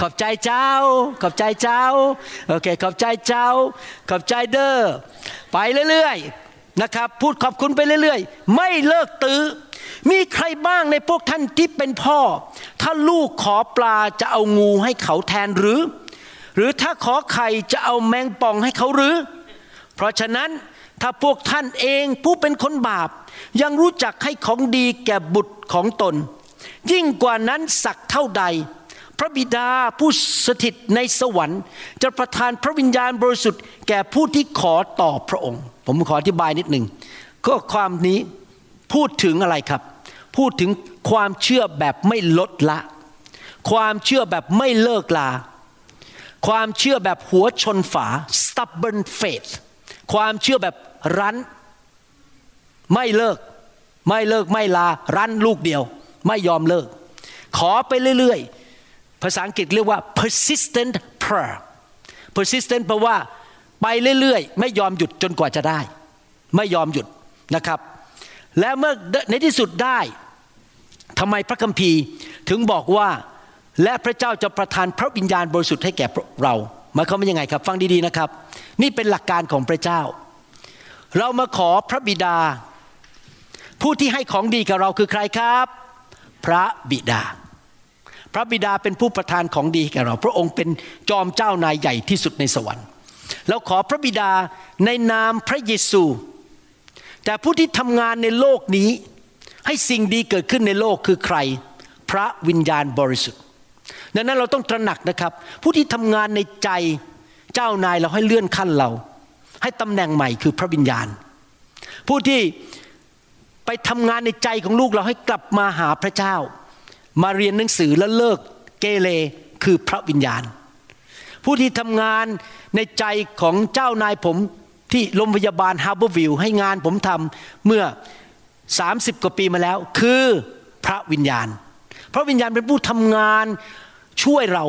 ขอบใจเจ้า ขอบใจเจ้า โอเค ขอบใจเจ้า ขอบใจเด้อ ไปเรื่อยๆ นะครับพูดขอบคุณไปเรื่อยๆ ไม่เลิกตื้อ มีใครบ้างในพวกท่านที่เป็นพ่อ ถ้าลูกขอปลาจะเอางูให้เขาแทนหรือ หรือถ้าขอไข่จะเอาแมงป่องให้เขาหรือ เพราะฉะนั้นถ้าพวกท่านเองผู้เป็นคนบาป ยังรู้จักให้ของดีแก่บุตรของตน ยิ่งกว่านั้นสักเท่าใด พระบิดาผู้สถิตในสวรรค์ จะประทานพระวิญญาณบริสุทธิ์แก่ผู้ที่ขอต่อพระองค์ ผมขออธิบายนิดหนึ่งก็ความนี้พูดถึงอะไรครับ พูดถึงความเชื่อแบบไม่ลดละ ความเชื่อแบบไม่เลิกลา ความเชื่อแบบหัวชนฝา stubborn faith ความเชื่อแบบรั้น ไม่เลิก ไม่เลิกไม่ลา รั้นลูกเดียว ไม่ยอมเลิก ขอไปเรื่อยๆ ภาษาอังกฤษเรียกว่า persistent prayer persistent แปลว่าไปเรื่อยๆ ไม่ยอมหยุดจนกว่าจะได้ ไม่ยอมหยุดนะครับ และเมื่อในที่สุดได้ทำไมพระคัมภีร์ถึงบอกว่า และพระเจ้าจะประทานพระวิญญาณบริสุทธิ์ให้แก่เราหมายความว่ายังไงครับ ฟังดีๆนะครับ นี่เป็นหลักการของพระเจ้า เรามาขอพระบิดา ผู้ที่ให้ของดีกับเราคือใครครับ พระบิดา ระบิดาเป็นผู้ประทานของดีแก่เรา พระองค์เป็นจอมเจ้านายใหญ่ที่สุดในสวรรค์เราขอพระบิดาในนามพระเยซู แต่ผู้ที่ทำงานในโลกนี้ ให้สิ่งดีเกิดขึ้นในโลกคือใคร พระวิญญาณบริสุทธิ์ดังนั้นเราต้องตระหนักนะครับ ผู้ที่ทำงานในใจเจ้านายเราให้เลื่อนขั้นเรา ให้ตำแหน่งใหม่คือพระวิญญาณ ผู้ที่ไปทำงานในใจของลูกเราให้กลับมาหาพระเจ้า มาเรียนหนังสือแล้วเลิกเกเรคือพระวิญญาณ ผู้ที่ทำงานในใจของเจ้านายผมที่โรงพยาบาลฮาร์เบอร์วิวให้งานผมทำเมื่อ 30 กว่าปีมาแล้ว คือพระวิญญาณ พระวิญญาณเป็นผู้ทำงานช่วยเรา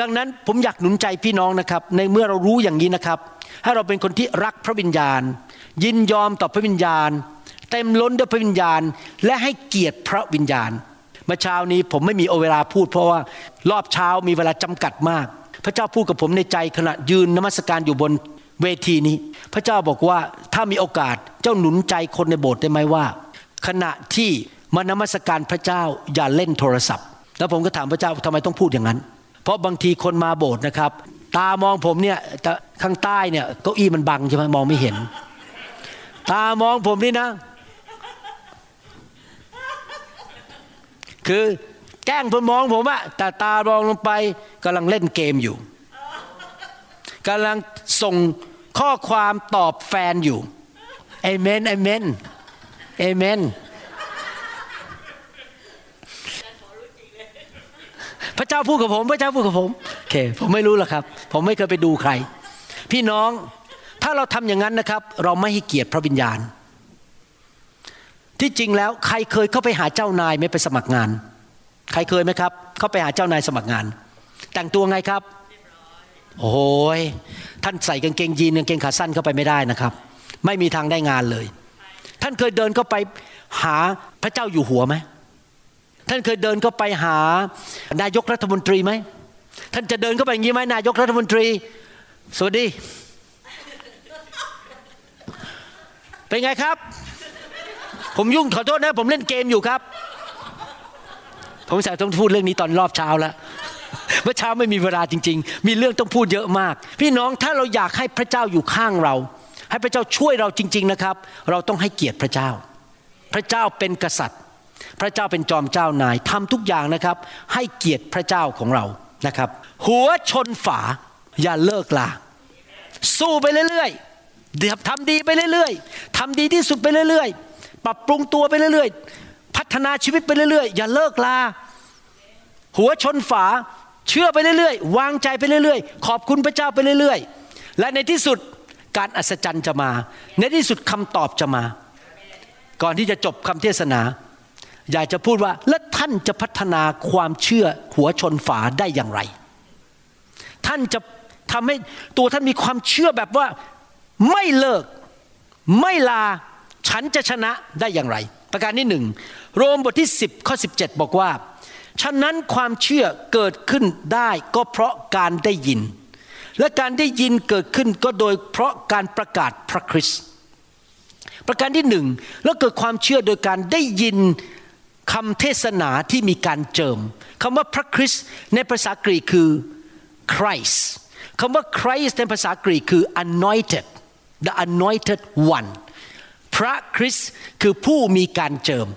ดังนั้นผมอยากหนุนใจพี่น้องนะครับ ในเมื่อเรารู้อย่างนี้นะครับ ให้เราเป็นคนที่รักพระวิญญาณ ยินยอมต่อพระวิญญาณ เต็มล้นด้วยพระวิญญาณ และให้เกียรติพระวิญญาณ มื่อเช้านี้ผมไม่มีเวลาพูด เพราะว่ารอบเช้ามีเวลาจำกัดมาก พระเจ้าพูดกับผมในใจขณะยืนนมัสการอยู่บนเวทีนี้ พระเจ้าบอกว่าถ้ามีโอกาสเจ้าหนุนใจคนในโบสถ์ได้ไหมว่า ขณะที่มานมัสการพระเจ้าอย่าเล่นโทรศัพท์ แล้วผมก็ถามพระเจ้าทำไมต้องพูดอย่างนั้น เพราะบางทีคนมาโบสถ์นะครับ ตามองผมเนี่ยข้างใต้เนี่ยเก้าอี้มันบังใช่ไหมมองไม่เห็น ตามองผมนี่นะ คือแกล้งผมมองผมอะแต่ตามองลงไปกำลังเล่นเกมอยู่กำลังส่งข้อความตอบแฟนอยู่เอเมนเอเมนเอเมนพระเจ้าพูดกับผม พระเจ้าพูดกับผมโอเคผมไม่รู้หรอกครับ ผมไม่เคยไปดูใคร พี่น้องถ้าเราทำอย่างนั้นนะครับ เราไม่ให้เกียรติพระวิญญาณ ที่จริงแล้วใครเคยเข้าไปหาเจ้านายไม่ไปสมัครงาน ใครเคยไหมครับ เข้าไปหาเจ้านายสมัครงาน แต่งตัวไงครับ โอ้ยท่านใส่กางเกงยีนกางเกงขาสั้นเข้าไปไม่ได้นะครับ ไม่มีทางได้งานเลย ท่านเคยเดินเข้าไปหาพระเจ้าอยู่หัวไหมท่านเคยเดินเข้าไปหานายกรัฐมนตรีไหมท่านจะเดินเข้าไปอย่างนี้ไหมนายกรัฐมนตรี สวัสดี เป็นไงครับ ผมยุ่งขอโทษนะ ผมเล่นเกมอยู่ครับ ผมสายต้องพูดเรื่องนี้ตอนรอบเช้าแล้วเมื่อเช้าไม่มีเวลาจริง ๆ มีเรื่องต้องพูดเยอะมาก พี่น้องถ้าเราอยากให้พระเจ้าอยู่ข้างเรา ให้พระเจ้าช่วยเราจริง ๆนะครับ เราต้องให้เกียรติพระเจ้า พระเจ้าเป็นกษัตริย์ พระเจ้าเป็นจอมเจ้านายทำทุกอย่างนะครับ ให้เกียรติพระเจ้าของเรานะครับ หัวชนฝาอย่าเลิกลาสู้ไปเรื่อยๆเดี๋ยวทำดีไปเรื่อยๆทำดีที่สุดไปเรื่อยๆ ปรับปรุงตัวไปเรื่อยๆ พัฒนาชีวิตไปเรื่อยๆ อย่าเลิกลา หัวชนฝา เชื่อไปเรื่อยๆ วางใจไปเรื่อยๆ ขอบคุณพระเจ้าไปเรื่อยๆ และในที่สุดการอัศจรรย์จะมา ในที่สุดคำตอบจะมา ก่อนที่จะจบคำเทศนา อยากจะพูดว่าแล้วท่านจะพัฒนาความเชื่อหัวชนฝาได้อย่างไร ท่านจะทำให้ตัวท่านมีความเชื่อแบบว่าไม่เลิกไม่ลา ฉันจะชนะได้อย่างไร ประการที่หนึ่งโรมบทที่ 10ข้อ17 บอกว่า ฉะนั้นความเชื่อเกิดขึ้นได้ก็เพราะการได้ยิน และการได้ยินเกิดขึ้นก็โดยเพราะการประกาศพระคริสต์ประการที่หนึ่งแล้วเกิดความเชื่อโดยการได้ยินคำเทศนาที่มีการเจิมคำว่าพระคริสต์ในภาษากรีกคือ Christ คำว่า Christ ในภาษากรีกคือ anointed the anointed one พระคริสต์คือผู้มีการเจิม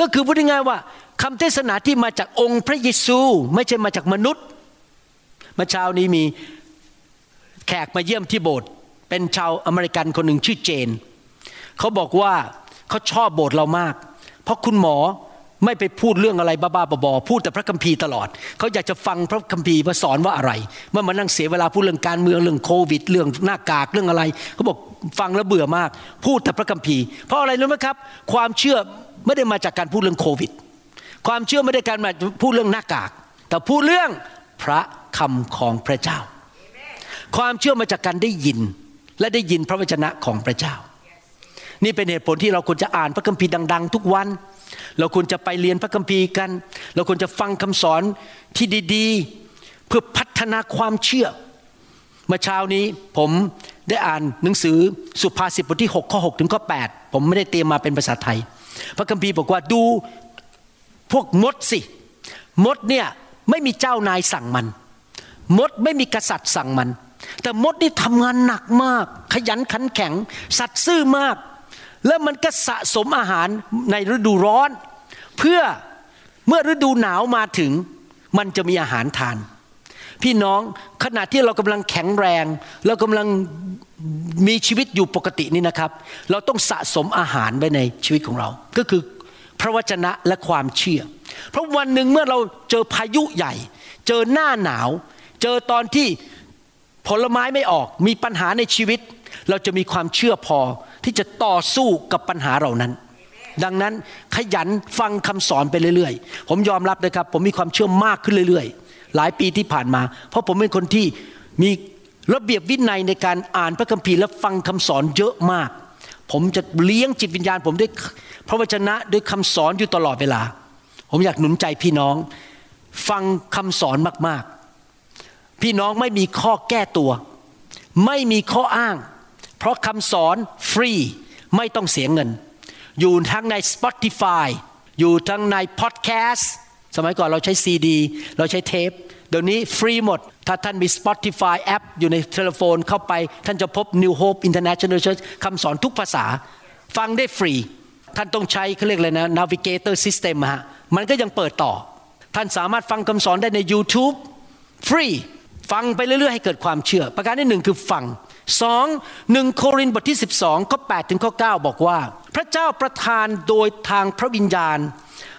ก็คือพูดง่ายๆว่าคำเทศนาที่มาจากองค์พระเยซูไม่ใช่มาจากมนุษย์เมื่อเช้านี้มีแขกมาเยี่ยมที่โบสถ์เป็นชาวอเมริกันคนหนึ่งชื่อเจน เขาบอกว่าเขาชอบโบสถ์เรามาก เพราะคุณหมอ ไม่ไปพูดเรื่องอะไรบ้าๆบอๆพูดแต่พระคัมภีร์ตลอด เขาอยากจะฟังพระคัมภีร์ว่าสอนว่าอะไร เมื่อมานั่งเสียเวลาพูดเรื่องการเมืองเรื่องโควิด เรื่องหน้ากากเรื่องอะไร เขาบอกฟังแล้วเบื่อมาก พูดแต่พระคัมภีร์ เพราะอะไรรู้ไหมครับ ความเชื่อไม่ได้มาจากการพูดเรื่องโควิด ความเชื่อไม่ได้การมาพูดเรื่องหน้ากาก แต่พูดเรื่องพระคำของพระเจ้า ความเชื่อมาจากการได้ยินและได้ยินพระวจนะของพระเจ้า นี่เป็นเหตุผลที่เราควรจะอ่านพระคัมภีร์ดัง ๆ ทุกวัน เราควรจะไปเรียนพระคัมภีร์กัน เราควรจะฟังคำสอนที่ดีๆ เพื่อพัฒนาความเชื่อ เมื่อเช้านี้ผมได้อ่านหนังสือสุภาษิตบทที่ 6 ข้อ 6 ถึงข้อ 8 ผมไม่ได้เตรียมมาเป็นภาษาไทย พระคัมภีร์บอกว่าดูพวกมดสิ มดเนี่ยไม่มีเจ้านายสั่งมัน มดไม่มีกษัตริย์สั่งมัน แต่มดนี่ทำงานหนักมาก ขยันขันแข็ง สัตว์ซื่อมาก แล้วมันก็สะสมอาหารในฤดูร้อน เพื่อเมื่อฤดูหนาวมาถึง มันจะมีอาหารทาน พี่น้องขณะที่เรากำลังแข็งแรง เรากำลังมีชีวิตอยู่ปกตินี่นะครับ เราต้องสะสมอาหารไว้ในชีวิตของเรา ก็คือพระวจนะและความเชื่อ เพราะวันหนึ่งเมื่อเราเจอพายุใหญ่ เจอหน้าหนาว เจอตอนที่ผลไม้ไม่ออกมีปัญหาในชีวิต เราจะมีความเชื่อพอที่จะต่อสู้กับปัญหาเหล่านั้น ดังนั้นขยันฟังคำสอนไปเรื่อยๆ ผมยอมรับนะครับ ผมมีความเชื่อมากขึ้นเรื่อยๆ หลายปีที่ผ่านมา เพราะผมเป็นคนที่มีระเบียบวินัยในการอ่านพระคัมภีร์และฟังคำสอนเยอะมาก ผมจะเลี้ยงจิตวิญญาณ ผมด้วยพระวจนะด้วยคำสอนอยู่ตลอดเวลา ผมอยากหนุนใจพี่น้อง ฟังคำสอนมากๆ พี่น้องไม่มีข้อแก้ตัว ไม่มีข้ออ้าง เพราะคำสอนฟรีไม่ต้องเสียเงิน อยู่ทั้งใน Spotify อยู่ทั้งในพอดแคสต์สมัยก่อนเราใช้ซีดี เราใช้เทป เดี๋ยวนี้ฟรีหมด ถ้าท่านมี Spotify แอป อยู่ในโทรโฟนเข้าไป ท่านจะพบ New Hope International Church คำสอนทุกภาษา ฟังได้ฟรี ท่านต้องใช้เขาเรียกอะไรนะ Navigator System ฮะ มันก็ยังเปิดต่อ ท่านสามารถฟังคำสอนได้ใน YouTube ฟรี ฟังไปเรื่อยๆ ให้เกิดความเชื่อ ประการที่หนึ่งคือฟัง สองหนึ่งโครินธ์บทที่ 12ข้อ8ถึงข้อ9บอกว่า พระเจ้าประทานโดยทางพระวิญญาณ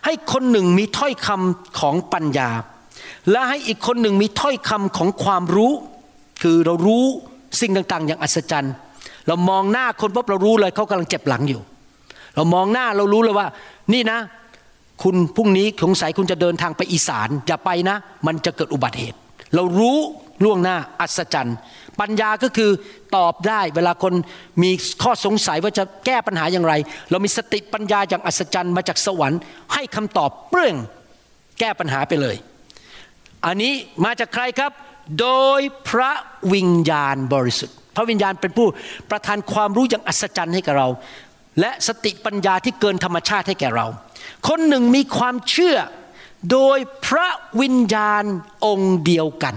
ให้คนหนึ่งมีถ้อยคำของปัญญา และให้อีกคนหนึ่งมีถ้อยคำของความรู้ คือเรารู้สิ่งต่างๆ อย่างอัศจรรย์ เรามองหน้าคนปุ๊บเรารู้เลยเขากำลังเจ็บหลังอยู่ เรามองหน้าเรารู้เลยว่า นี่นะ คุณพรุ่งนี้สงสัยคุณจะเดินทางไปอีสานอย่าไปนะ มันจะเกิดอุบัติเหตุ เรารู้ล่วงหน้าอัศจรรย์ ปัญญาก็คือตอบได้ เวลาคนมีข้อสงสัยว่าจะแก้ปัญหาอย่างไร เรามีสติปัญญาอย่างอัศจรรย์มาจากสวรรค์ ให้คำตอบเปรื่องแก้ปัญหาไปเลย อันนี้มาจากใครครับ โดยพระวิญญาณบริสุทธิ์ พระวิญญาณเป็นผู้ประทานความรู้อย่างอัศจรรย์ให้กับเรา และสติปัญญาที่เกินธรรมชาติให้แก่เรา คนหนึ่งมีความเชื่อโดยพระวิญญาณองค์เดียวกัน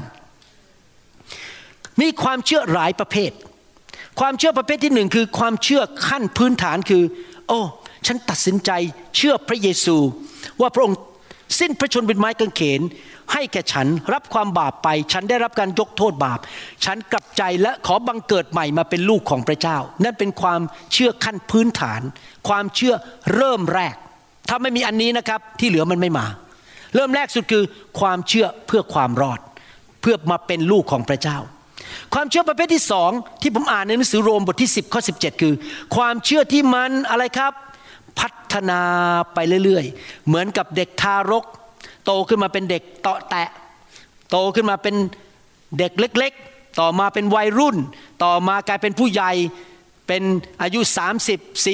มีความเชื่อหลายประเภท ความเชื่อประเภทที่หนึ่งคือความเชื่อขั้นพื้นฐานคือ โอ้ฉันตัดสินใจเชื่อพระเยซู ว่าพระองค์สิ้นพระชนม์เป็นไม้กางเขน ให้แก่ฉันรับความบาปไป ฉันได้รับการยกโทษบาป ฉันกลับใจและขอบังเกิดใหม่มาเป็นลูกของพระเจ้า นั่นเป็นความเชื่อขั้นพื้นฐาน ความเชื่อเริ่มแรก ถ้าไม่มีอันนี้นะครับที่เหลือมันไม่มา เริ่มแรกสุดคือความเชื่อเพื่อความรอด เพื่อมาเป็นลูกของพระเจ้า ความเชื่อประเภทที่สองที่ผมอ่านในหนังสือโรมบทที่ 10 ข้อ 17 คือ ความเชื่อที่มันอะไรครับ พัฒนาไปเรื่อยๆ เหมือนกับเด็กทารก โตขึ้นมาเป็นเด็กเตาะแตะ โตขึ้นมาเป็นเด็กเล็กๆ ต่อมาเป็นวัยรุ่น ต่อมากลายเป็นผู้ใหญ่เป็นอายุ 30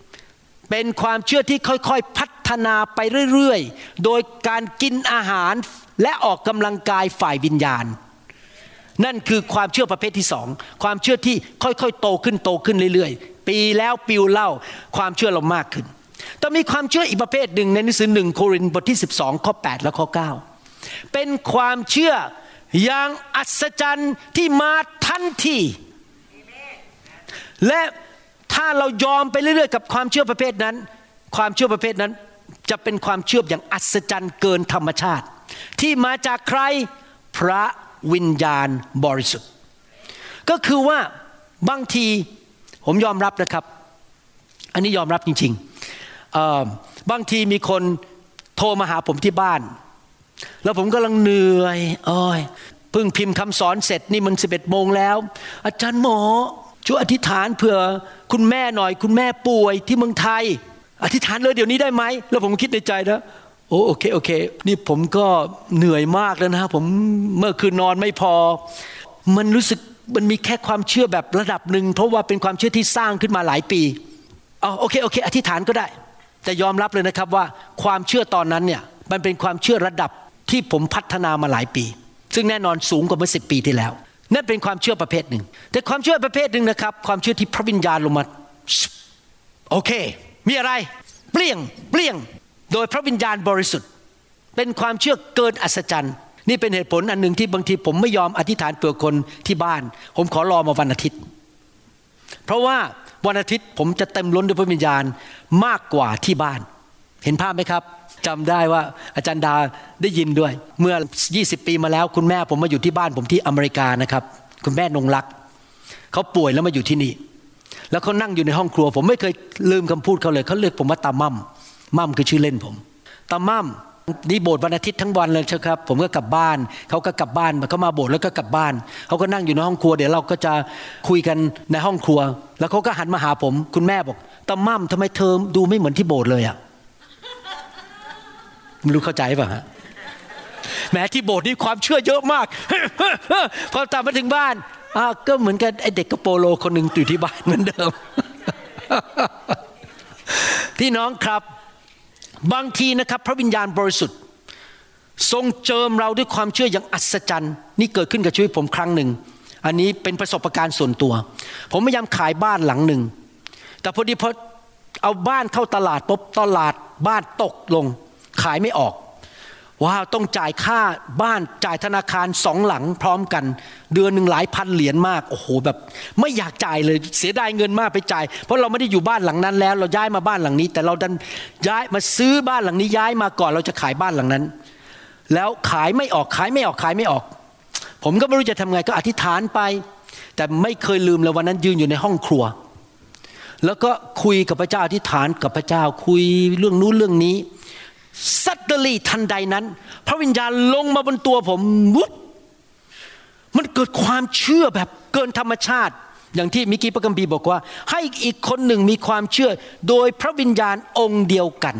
40 เป็นความเชื่อที่ค่อยๆ พัฒนาไปเรื่อยๆ โดยการกินอาหารและออกกำลังกายฝ่ายวิญญาณ นั่นคือความเชื่อประเภทที่สองความเชื่อที่ค่อยๆ โตขึ้นโตขึ้นเรื่อยๆ ปีแล้วปิวเล่าความเชื่อเรามากขึ้นแต่มีความเชื่ออีกประเภทหนึ่งในหนังสือหนึ่งโครินธ์บทที่ 12 ข้อ 8 และข้อ 9 เป็นความเชื่ออย่างอัศจรรย์ที่มาทันทีและถ้าเรายอมไปเรื่อยๆ กับความเชื่อประเภทนั้น ความเชื่อประเภทนั้น จะเป็นความเชื่ออย่างอัศจรรย์เกินธรรมชาติ ที่มาจากใครพระ วิญญาณบริสุทธิ์ ก็คือว่าบางทีผมยอมรับนะครับ อันนี้ยอมรับจริงๆบางทีมีคนโทรมาหาผมที่บ้าน แล้วผมกำลังเหนื่อยโอ้ยเพิ่งพิมพ์คำสอนเสร็จนี่มันสิบเอ็ดโมงแล้ว อาจารย์หมอช่วยอธิษฐานเผื่อคุณแม่หน่อย คุณแม่ป่วยที่เมืองไทย อธิษฐานเลยเดี๋ยวนี้ได้ไหมแล้วผมคิดในใจนะ โอ้โอเคโอเค นี่ผมก็เหนื่อยมากแล้วนะผมเมื่อคืนนอนไม่พอ มันรู้สึกมันมีแค่ความเชื่อแบบระดับหนึ่งเพราะว่าเป็นความเชื่อที่สร้างขึ้นมาหลายปีอ๋อโอเคโอเค อธิษฐานก็ได้ แต่ยอมรับเลยนะครับว่าความเชื่อตอนนั้นเนี่ยมันเป็นความเชื่อระดับที่ผมพัฒนามาหลายปี ซึ่งแน่นอนสูงกว่าเมื่อสิปีที่แล้ว นั่นเป็นความเชื่อประเภทหนึ่ง แต่ความเชื่อประเภทหนึ่งนะครับ ความเชื่อที่พระวิญญาณลงมาโอเค มีอะไร เปลี่ยงเปลี่ยง โดยพระวิญญาณบริสุทธิ์ เป็นความเชื่อเกินอัศจรรย์ นี่เป็นเหตุผลอันหนึ่งที่บางทีผมไม่ยอมอธิษฐานเผื่อคนที่บ้าน ผมขอรอมาวันอาทิตย์ เพราะว่าวันอาทิตย์ผมจะเต็มล้นด้วยพระวิญญาณมากกว่าที่บ้าน เห็นภาพไหมครับจำได้ว่าอาจารย์ดาได้ยินด้วย เมื่อ 20 ปีมาแล้วคุณแม่ผมมาอยู่ที่บ้านผมที่อเมริกานะครับ คุณแม่นงรักเขาป่วยแล้วมาอยู่ที่นี่ แล้วเขานั่งอยู่ในห้องครัว ผมไม่เคยลืมคำพูดเขาเลยเขาเรียกผมว่าตามั่ม มั่มคือชื่อเล่นผมตามั่มนี่โบสถ์วันอาทิตย์ทั้งวันเลยใช่ครับ ผมก็กลับบ้าน เขาก็กลับบ้านเขามาโบสถ์แล้วก็กลับบ้าน เขาก็นั่งอยู่ในห้องครัวเดี๋ยวเราก็จะคุยกันในห้องครัว แล้วเขาก็หันมาหาผม คุณแม่บอกตามั่มทำไมเธอดูไม่เหมือนที่โบสถ์เลยอะไม่รู้เข้าใจป่ะฮะแม้ที่โบสถ์นี่ความเชื่อเยอะมากพอตามมาถึงบ้านก็เหมือนกันไอเด็กกระโปโลคนหนึ่งอยู่ที่บ้านเหมือนเดิมพี่น้องครับ บางทีนะครับพระวิญญาณบริสุทธิ์ ทรงเจิมเราด้วยความเชื่ออย่างอัศจรรย์ นี่เกิดขึ้นกับชีวิตผมครั้งหนึ่ง อันนี้เป็นประสบการณ์ส่วนตัว ผมพยายามขายบ้านหลังหนึ่ง แต่พอดีพอเอาบ้านเข้าตลาดปุ๊บตลาดบ้านตกลง ขายไม่ออก ว้าวต้องจ่ายค่าบ้านจ่ายธนาคารสองหลังพร้อมกัน เดือนหนึ่งหลายพันเหรียญมากโอ้โหแบบ ไม่อยากจ่ายเลยเสียดายเงินมากไปจ่าย เพราะเราไม่ได้อยู่บ้านหลังนั้นแล้ว เราย้ายมาบ้านหลังนี้ แต่เราดันย้ายมาซื้อบ้านหลังนี้ย้ายมาก่อนเราจะขายบ้านหลังนั้น แล้วขายไม่ออกขายไม่ออกขายไม่ออก ผมก็ไม่รู้จะทำไงก็อธิษฐานไป แต่ไม่เคยลืมเลยวันนั้นยืนอยู่ในห้องครัว แล้วก็คุยกับพระเจ้าอธิษฐานกับพระเจ้าคุยเรื่องนู้นเรื่องนี้ สัตเดลีทันใดนั้น พระวิญญาณลงมาบนตัวผมวุบมันเกิดความเชื่อแบบเกินธรรมชาติ อย่างที่มิกี้พระกัมพีบอกว่า ให้อีกคนหนึ่งมีความเชื่อ โดยพระวิญญาณองค์เดียวกัน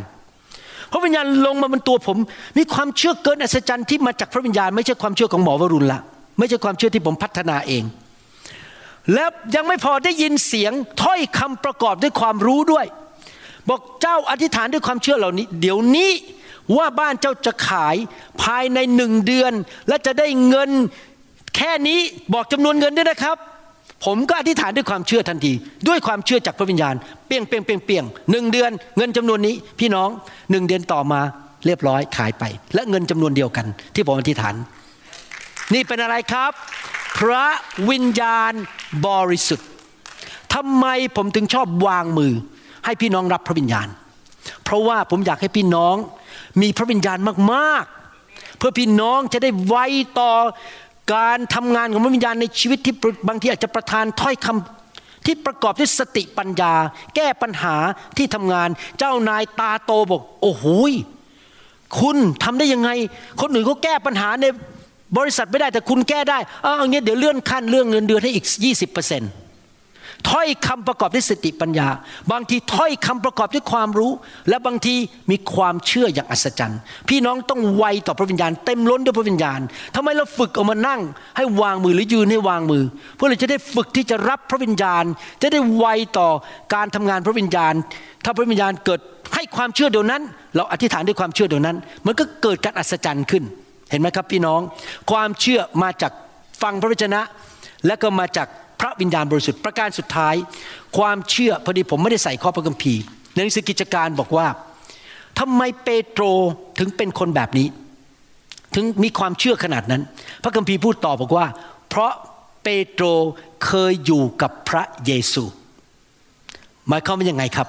พระวิญญาณลงมาบนตัวผม มีความเชื่อเกินอัศจรรย์ที่มาจากพระวิญญาณ ไม่ใช่ความเชื่อของหมอวรุณละไม่ใช่ความเชื่อที่ผมพัฒนาเอง แล้วยังไม่พอได้ยินเสียงถ้อยคำประกอบด้วยความรู้ด้วย บอกเจ้าอธิษฐานด้วยความเชื่อเหล่านี้ เดี๋ยวนี้ว่าบ้านเจ้าจะขายภายในหนึ่งเดือน และจะได้เงินแค่นี้บอกจำนวนเงินด้วยนะครับ ผมก็อธิษฐานด้วยความเชื่อทันที ด้วยความเชื่อจากพระวิญญาณ เปียงเปียงเปียงเปียงหนึ่งเดือน เงินจำนวนนี้ พี่น้องหนึ่งเดือนต่อมาเรียบร้อยขายไป และเงินจำนวนเดียวกัน ที่ผมอธิษฐาน นี่เป็นอะไรครับ พระวิญญาณบริสุทธิ์ทำไมผมถึงชอบวางมือ ให้พี่น้องรับพระวิญญาณ เพราะว่าผมอยากให้พี่น้องมีพระวิญญาณมากๆ เพื่อพี่น้องจะได้ไวต่อการทำงานของพระวิญญาณในชีวิตที่บางทีอาจจะประทานถ้อยคำที่ประกอบด้วยสติปัญญา แก้ปัญหาที่ทำงาน เจ้านายตาโตบอก โอ้โหคุณทำได้ยังไง คนอื่นเขาแก้ปัญหาในบริษัทไม่ได้แต่คุณแก้ได้เอาอย่างเงี้ยเดี๋ยวเลื่อนขั้นเรื่องเงินเดือนให้อีก 20% ถ้อยคำประกอบด้วยสติปัญญา บางทีถ้อยคำประกอบด้วยความรู้ และบางทีมีความเชื่ออย่างอัศจรรย์ พี่น้องต้องไวต่อพระวิญญาณ เต็มล้นด้วยพระวิญญาณทำไมเราฝึกเอามานั่ง ให้วางมือหรือยืนให้วางมือ เพื่อเราจะได้ฝึกที่จะรับพระวิญญาณ จะได้ไวต่อการทำงานพระวิญญาณ ถ้าพระวิญญาณเกิดให้ความเชื่อเดียวนั้น เราอธิษฐานด้วยความเชื่อเดียวนั้น มันก็เกิดการอัศจรรย์ขึ้น เห็นไหมครับพี่น้อง ความเชื่อมาจากฟังพระวจนะ และก็มาจาก ระวิญญาณบริสุทธิ์ประการสุดท้าย ความเชื่อพอดีผมไม่ได้ใส่ข้อพระคัมภีร์ในหนังสือกิจการบอกว่าทำไมเปโตรถึงเป็นคนแบบนี้ ถึงมีความเชื่อขนาดนั้น พระคัมภีร์พูดต่อบอกว่า เพราะเปโตรเคยอยู่กับพระเยซู หมายความว่ายังไงครับ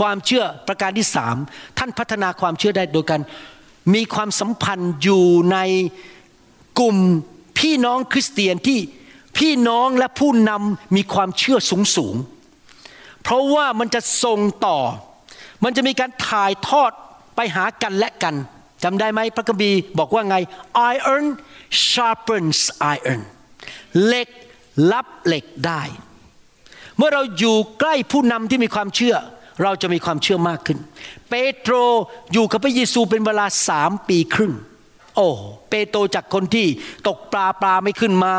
ความเชื่อประการที่สามท่านพัฒนาความเชื่อได้โดยการมีความสัมพันธ์อยู่ในกลุ่มพี่น้องคริสเตียนที่ พี่น้องและผู้นำมีความเชื่อสูงสูง เพราะว่ามันจะส่งต่อ มันจะมีการถ่ายทอดไปหากันและกันจำได้ไหมพระคัมภีร์บอกว่าไง iron sharpens iron เหล็กรับเหล็กได้ เมื่อเราอยู่ใกล้ผู้นำที่มีความเชื่อ เราจะมีความเชื่อมากขึ้น เปโตรอยู่กับพระเยซูเป็นเวลาสามปีครึ่ง โอ้เปโตจากคนที่ตกปลาปลาไม่ขึ้นมา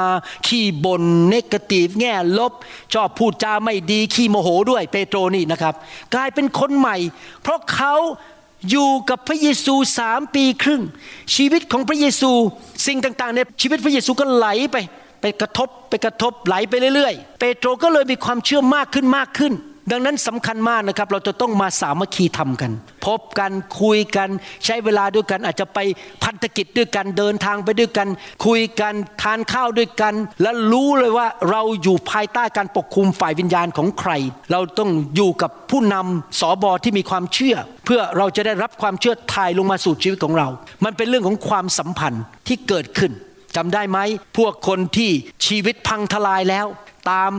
ขี้บนเนกาทีฟแง่ลบ ชอบพูดจาไม่ดีขี้โมโหด้วยเปโตรนี่นะครับ กลายเป็นคนใหม่ เพราะเขาอยู่กับพระเยซูสามปีครึ่ง ชีวิตของพระเยซูสิ่งต่างๆในชีวิตพระเยซูก็ไหลไป ไปกระทบไปกระทบไหลไปเรื่อยๆ เปโตรก็เลยมีความเชื่อมากขึ้นมากขึ้น ดังนั้นสำคัญมากนะครับ เราจะต้องมาสามัคคีทำกัน พบกันคุยกันใช้เวลาด้วยกัน อาจจะไปพันธกิจด้วยกันเดินทางไปด้วยกัน คุยกันทานข้าวด้วยกัน และรู้เลยว่าเราอยู่ภายใต้การปกคุมฝ่ายวิญญาณของใคร เราต้องอยู่กับผู้นำสอบอที่มีความเชื่อ เพื่อเราจะได้รับความเชื่อถ่ายลงมาสู่ชีวิตของเรา มันเป็นเรื่องของความสัมพันธ์ที่เกิดขึ้นจำได้ไหมพวกคนที่ชีวิตพังทลายแล้ว ตาม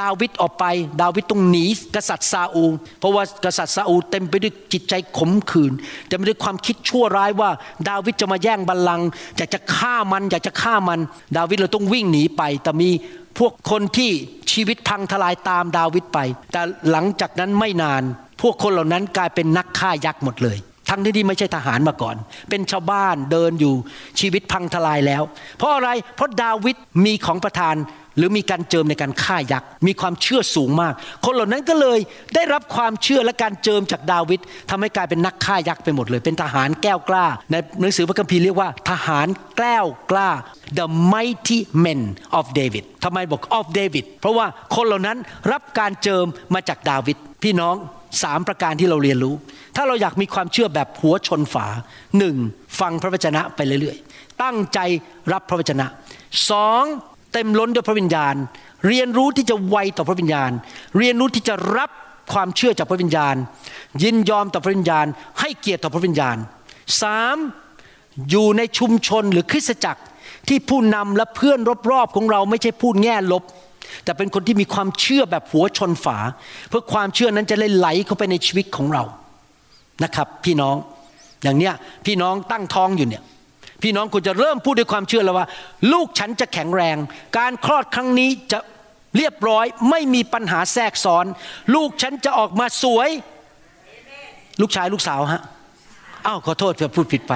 ดาวิดออกไป ดาวิดต้องหนีกษัตริย์ซาอูลเพราะว่ากษัตริย์ซาอูลเต็มไปด้วยจิตใจขมขื่นเต็มไปด้วยความคิดชั่วร้ายว่า ดาวิดจะมาแย่งบัลลังก์อยากจะฆ่ามันอยากจะฆ่ามัน ดาวิดเราต้องวิ่งหนีไป แต่มีพวกคนที่ชีวิตพังทลายตามดาวิดไป แต่หลังจากนั้นไม่นาน พวกคนเหล่านั้นกลายเป็นนักฆ่ายักษ์หมดเลยทั้งที่ที่ไม่ใช่ทหารมาก่อน เป็นชาวบ้านเดินอยู่ชีวิตพังทลายแล้ว เพราะอะไร เพราะดาวิดมีของประทาน หรือมีการเจิมในการฆ่ายักษ์มีความเชื่อสูงมาก คนเหล่านั้นก็เลยได้รับความเชื่อและการเจิมจากดาวิดทำให้กลายเป็นนักฆ่ายักษ์ไปหมดเลย เป็นทหารแก้วกล้า ในหนังสือพระคัมภีร์เรียกว่าทหารแก้วกล้า the mighty men of David ทำไมบอก of David เพราะว่าคนเหล่านั้นรับการเจิมมาจากดาวิดพี่น้องสามประการที่เราเรียนรู้ ถ้าเราอยากมีความเชื่อแบบหัวชนฝาหนึ่งฟังพระวจนะไปเรื่อยๆ ตั้งใจรับพระวจนะสอง เต็มล้นด้วยพระวิญญาณ เรียนรู้ที่จะไวต่อพระวิญญาณ เรียนรู้ที่จะรับความเชื่อจากพระวิญญาณ ยินยอมต่อพระวิญญาณ ให้เกียรติต่อพระวิญญาณสามอยู่ในชุมชนหรือคริสตจักรที่ผู้นำและเพื่อนรอบๆของเราไม่ใช่พูดแง่ลบ แต่เป็นคนที่มีความเชื่อแบบหัวชนฝา เพื่อความเชื่อนั้นจะเลยไหลเข้าไปในชีวิตของเรานะครับ พี่น้องอย่างเนี้ยพี่น้องตั้งท้องอยู่เนี่ย พี่น้องควรจะเริ่มพูดด้วยความเชื่อแล้วว่า ลูกฉันจะแข็งแรง การคลอดครั้งนี้จะเรียบร้อย ไม่มีปัญหาแทรกซ้อน ลูกฉันจะออกมาสวย ลูกชายลูกสาวฮะอ้าวขอโทษเผื่อพูดผิดไป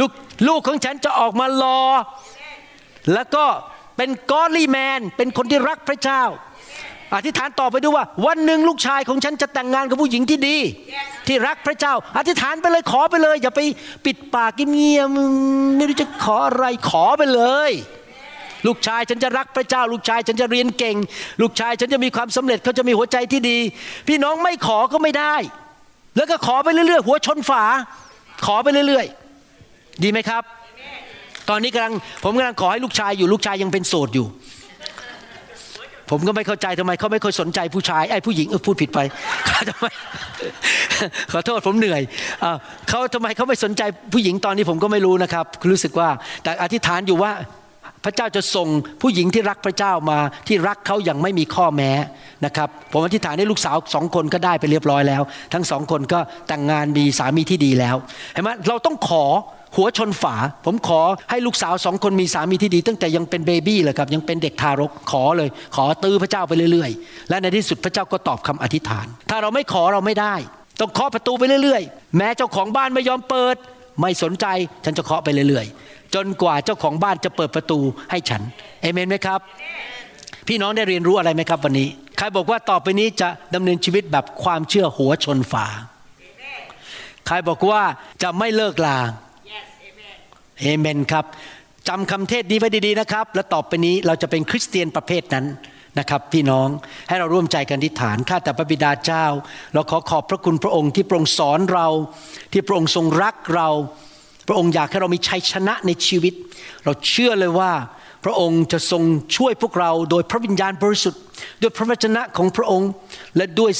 ลูกลูกของฉันจะออกมารอ แล้วก็เป็นกอลี่แมน เป็นคนที่รักพระเจ้า อธิษฐานต่อไปด้วยว่า วันหนึ่งลูกชายของฉันจะแต่งงานกับผู้หญิงที่ดี ที่รักพระเจ้า อธิษฐานไปเลยขอไปเลย อย่าไปปิดปากเงียบๆไม่รู้จะขออะไรขอไปเลย ลูกชายฉันจะรักพระเจ้า ลูกชายฉันจะเรียนเก่ง ลูกชายฉันจะมีความสำเร็จเขาจะมีหัวใจที่ดี พี่น้องไม่ขอก็ไม่ได้ แล้วก็ขอไปเรื่อยๆ หัวชนฝา ขอไปเรื่อยๆ ดีไหมครับ ตอนนี้กำลังผมกำลังขอให้ลูกชายอยู่ลูกชายยังเป็นโสดอยู่ ผมก็ไม่เข้าใจทำไมเขาไม่ค่อยสนใจผู้ชายไอ้ผู้หญิงเออพูดผิดไปทำไมขอโทษผมเหนื่อยเขาทำไมเขาไม่สนใจผู้หญิงตอนนี้ผมก็ไม่รู้นะครับรู้สึกว่าแต่อธิษฐานอยู่ว่าพระเจ้าจะส่งผู้หญิงที่รักพระเจ้ามาที่รักเขาอย่างไม่มีข้อแม้นะครับผมอธิษฐานให้ลูกสาวสองคนก็ได้ไปเรียบร้อยแล้ว ทั้งสองคนก็แต่งงานมีสามีที่ดีแล้วเห็นไหมเราต้องขอ หัวชนฝา ผมขอให้ลูกสาวสองคนมีสามีที่ดี ตั้งแต่ยังเป็นเบบี้เลยครับยังเป็นเด็กทารกขอเลย ขอตื้อพระเจ้าไปเรื่อยๆ และในที่สุดพระเจ้าก็ตอบคำอธิษฐาน ถ้าเราไม่ขอเราไม่ได้ ต้องเคาะประตูไปเรื่อยๆ แม้เจ้าของบ้านไม่ยอมเปิด ไม่สนใจฉันจะเคาะไปเรื่อยๆ จนกว่าเจ้าของบ้านจะเปิดประตูให้ฉันเอเมนไหมครับ พี่น้องได้เรียนรู้อะไรไหมครับวันนี้ ใครบอกว่าต่อไปนี้จะดำเนินชีวิตแบบความเชื่อหัวชนฝาใครบอกว่าจะไม่เลิกลา เอเมนครับจำคำเทศนี้ไว้ดีๆนะครับ และต่อไปนี้เราจะเป็นคริสเตียนประเภทนั้นนะครับ พี่น้องให้เราร่วมใจกันทิฐานข้าแต่พระบิดาเจ้า เราขอขอบพระคุณพระองค์ที่พระองค์สอนเรา ที่พระองค์ทรงรักเรา พระองค์อยากให้เรามีชัยชนะในชีวิต เราเชื่อเลยว่าพระองค์จะทรงช่วยพวกเราโดยพระวิญญาณบริสุทธิ์ ด้วยพระวจนะของพระองค์และด้วย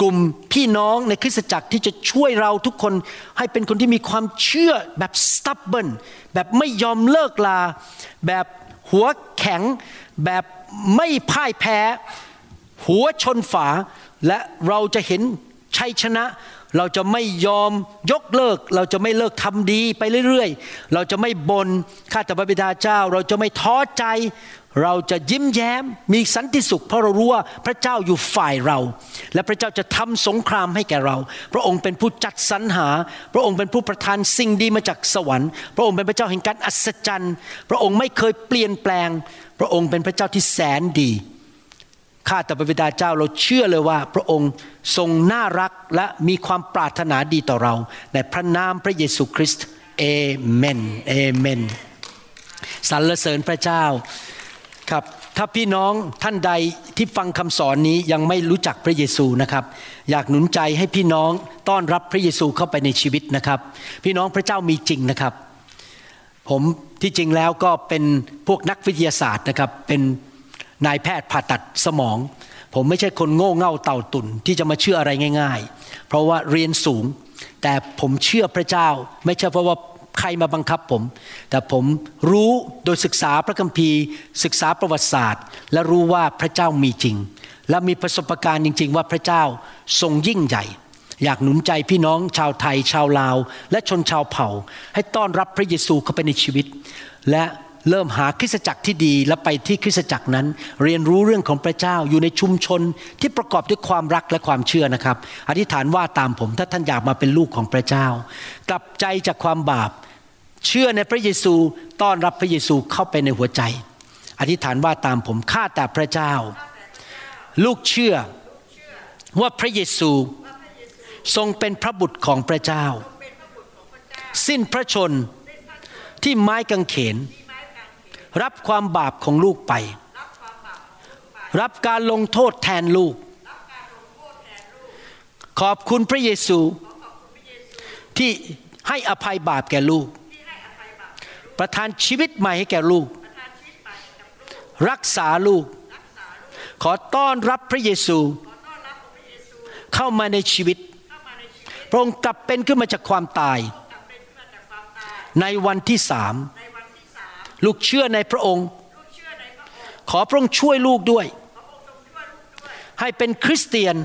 กลุ่มพี่น้องในคริสตจักรที่จะช่วยเราทุกคนให้เป็นคนที่มีความเชื่อแบบ stubborn แบบไม่ยอมเลิกลา แบบหัวแข็ง แบบไม่พ่ายแพ้ หัวชนฝา และเราจะเห็นชัยชนะ เราจะไม่ยอมยกเลิก เราจะไม่เลิกทำดีไปเรื่อยๆ เราจะไม่บน่นข้าแต่พระบิดาเจ้า เราจะไม่ท้อใจ เราจะยิ้มแย้มมีสันติสุข เพราะเรารู้ว่าพระเจ้าอยู่ฝ่ายเรา และพระเจ้าจะทำสงครามให้แก่เรา พระองค์เป็นผู้จัดสรรหา พระองค์เป็นผู้ประทานสิ่งดีมาจากสวรรค์ พระองค์เป็นพระเจ้าแห่งการอัศจรรย์พระองค์ไม่เคยเปลี่ยนแปลง พระองค์เป็นพระเจ้าที่แสนดีข้าแต่พระบิดาเจ้าเราเชื่อเลยว่า พระองค์ทรงน่ารักและมีความปรารถนาดีต่อเรา ในพระนามพระเยซูคริสต์เอเมนเอเมนสรรเสริญพระเจ้า ครับถ้าพี่น้องท่านใดที่ฟังคำสอนนี้ยังไม่รู้จักพระเยซูนะครับ อยากหนุนใจให้พี่น้องต้อนรับพระเยซูเข้าไปในชีวิตนะครับ พี่น้องพระเจ้ามีจริงนะครับ ผมที่จริงแล้วก็เป็นพวกนักวิทยาศาสตร์นะครับ เป็นนายแพทย์ผ่าตัดสมอง ผมไม่ใช่คนโง่เง่าเต่าตุนที่จะมาเชื่ออะไรง่าย ๆ เพราะว่าเรียนสูง แต่ผมเชื่อพระเจ้า ไม่ใช่เพราะว่า ใครมาบังคับผม แต่ผมรู้โดยศึกษาพระคัมภีร์ ศึกษาประวัติศาสตร์ และรู้ว่าพระเจ้ามีจริง และมีประสบการณ์จริง ๆ ว่าพระเจ้าทรงยิ่งใหญ่ อยากหนุนใจพี่น้องชาวไทย ชาวลาว และชนชาวเผ่า ให้ต้อนรับพระเยซูเข้าไปในชีวิต และ เริ่มหาคริสตจักรที่ดีและไปที่คริสตจักรนั้น เรียนรู้เรื่องของพระเจ้าอยู่ในชุมชนที่ประกอบด้วยความรักและความเชื่อนะครับ อธิษฐานว่าตามผมถ้าท่านอยากมาเป็นลูกของพระเจ้า กลับใจจากความบาป เชื่อในพระเยซูต้อนรับพระเยซูเข้าไปในหัวใจ อธิษฐานว่าตามผมข้าแต่พระเจ้า ลูกเชื่อว่าพระเยซูทรงเป็นพระบุตรของพระเจ้า สิ้นพระชนที่ไม้กางเขน รับความบาปของลูกไป รับการลงโทษแทนลูก ขอบคุณพระเยซูที่ให้อภัยบาปแก่ลูก ประทานชีวิตใหม่ให้แก่ลูก รักษาลูก ขอต้อนรับพระเยซู เข้ามาในชีวิต พระองค์กลับเป็นขึ้นมาจากความตาย ในวันที่สาม ลูกเชื่อในพระองค์ ขอพระองค์ช่วยลูกด้วย ให้เป็นคริสเตียน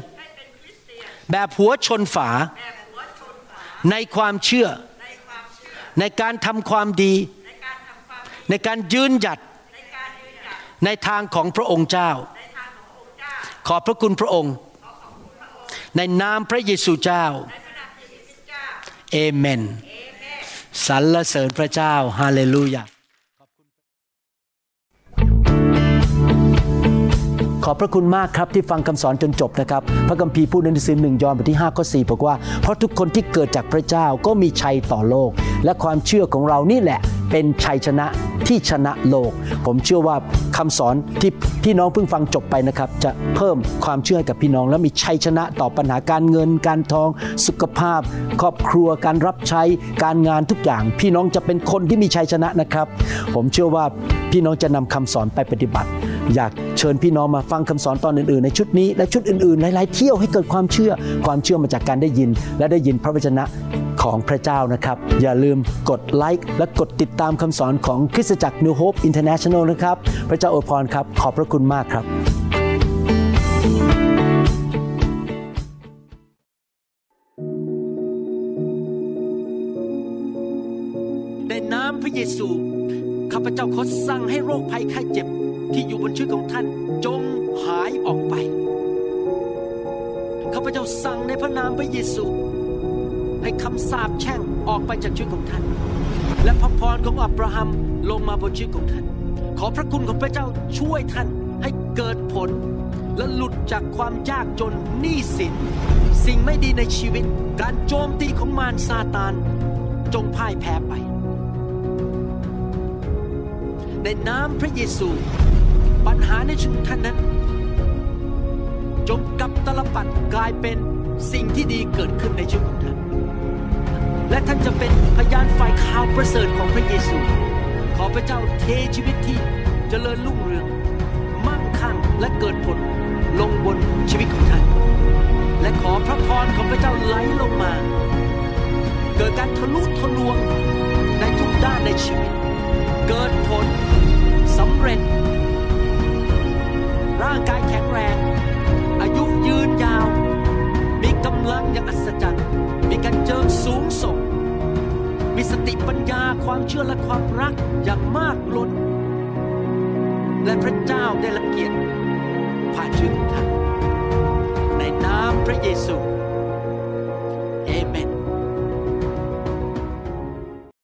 แบบหัวชนฝา ในความเชื่อ ในการทำความดี ในการยืนหยัด ในทางของพระองค์เจ้า ขอบพระคุณพระองค์ ในนามพระเยซูเจ้าเอเมนสรรเสริญพระเจ้า ฮาเลลูยา ขอบพระคุณมากครับที่ฟังคำสอนจนจบนะครับ พระคัมภีร์พูดในหนังสือหนึ่งยอห์นบทที่5ข้อ4บอกว่า เพราะทุกคนที่เกิดจากพระเจ้าก็มีชัยต่อโลก และความเชื่อของเรานี่แหละ เป็นชัยชนะที่ชนะโลก ผมเชื่อว่าคำสอนที่พี่น้องเพิ่งฟังจบไปนะครับ จะเพิ่มความเชื่อให้กับพี่น้อง และมีชัยชนะต่อปัญหาการเงิน การทอง สุขภาพ ครอบครัวการรับใช้การงานทุกอย่าง พี่น้องจะเป็นคนที่มีชัยชนะนะครับ ผมเชื่อว่าพี่น้องจะนำคำสอนไปปฏิบัติ อยากเชิญพี่น้องมาฟังคำสอนตอนอื่นๆ ในชุดนี้และชุดอื่นๆ หลายๆ เที่ยวให้เกิดความเชื่อ ความเชื่อมาจากการได้ยิน และได้ยินพระวจนะของพระเจ้านะครับ อย่าลืมกดไลค์และกดติดตามคำสอนของคริสตจักร New Hope International นะครับ พระเจ้าอวยพรครับ ขอบพระคุณมากครับ ในน้ำพระเยซู ข้าพเจ้าขอสั่งให้โรคภัยไข้เจ็บ ที่อยู่บนชีวิตของท่านจงหายออกไป ข้าพเจ้าสั่งในพระนามพระเยซู ให้คำสาปแช่งออกไปจากชีวิตของท่าน และพระพรของอับราฮัมลงมาบนชีวิตของท่าน ขอพระคุณของพระเจ้าช่วยท่านให้เกิดผล และหลุดจากความยากจนหนี้สิน สิ่งไม่ดีในชีวิต การโจมตีของมารซาตานจงพ่ายแพ้ไป ในนามพระเยซู ปัญหาในชีวิตท่านนั้นจงกับตลปัดกลายเป็นสิ่งที่ดีเกิดขึ้นในชีวิตของท่าน และท่านจะเป็นพยานฝ่ายข่าวประเสริฐของพระเยซู ขอพระเจ้าเทชีวิตที่เจริญรุ่งเรือง มั่งคั่งและเกิดผลลงบนชีวิตของท่าน และขอพระพรของพระเจ้าไหลลงมา เกิดการทะลุทะลวงในทุกด้านในชีวิต เกิดผลสำเร็จ ร่างกายแข็งแรง อายุยืนยาว มีกำลังอย่างอัศจรรย์ มีการเจิมสูงส่ง มีสติปัญญาความเชื่อและความรักอย่างมากล้น และพระเจ้าได้ละเกียรติผ่านชีวิตของท่านในนามพระเยซู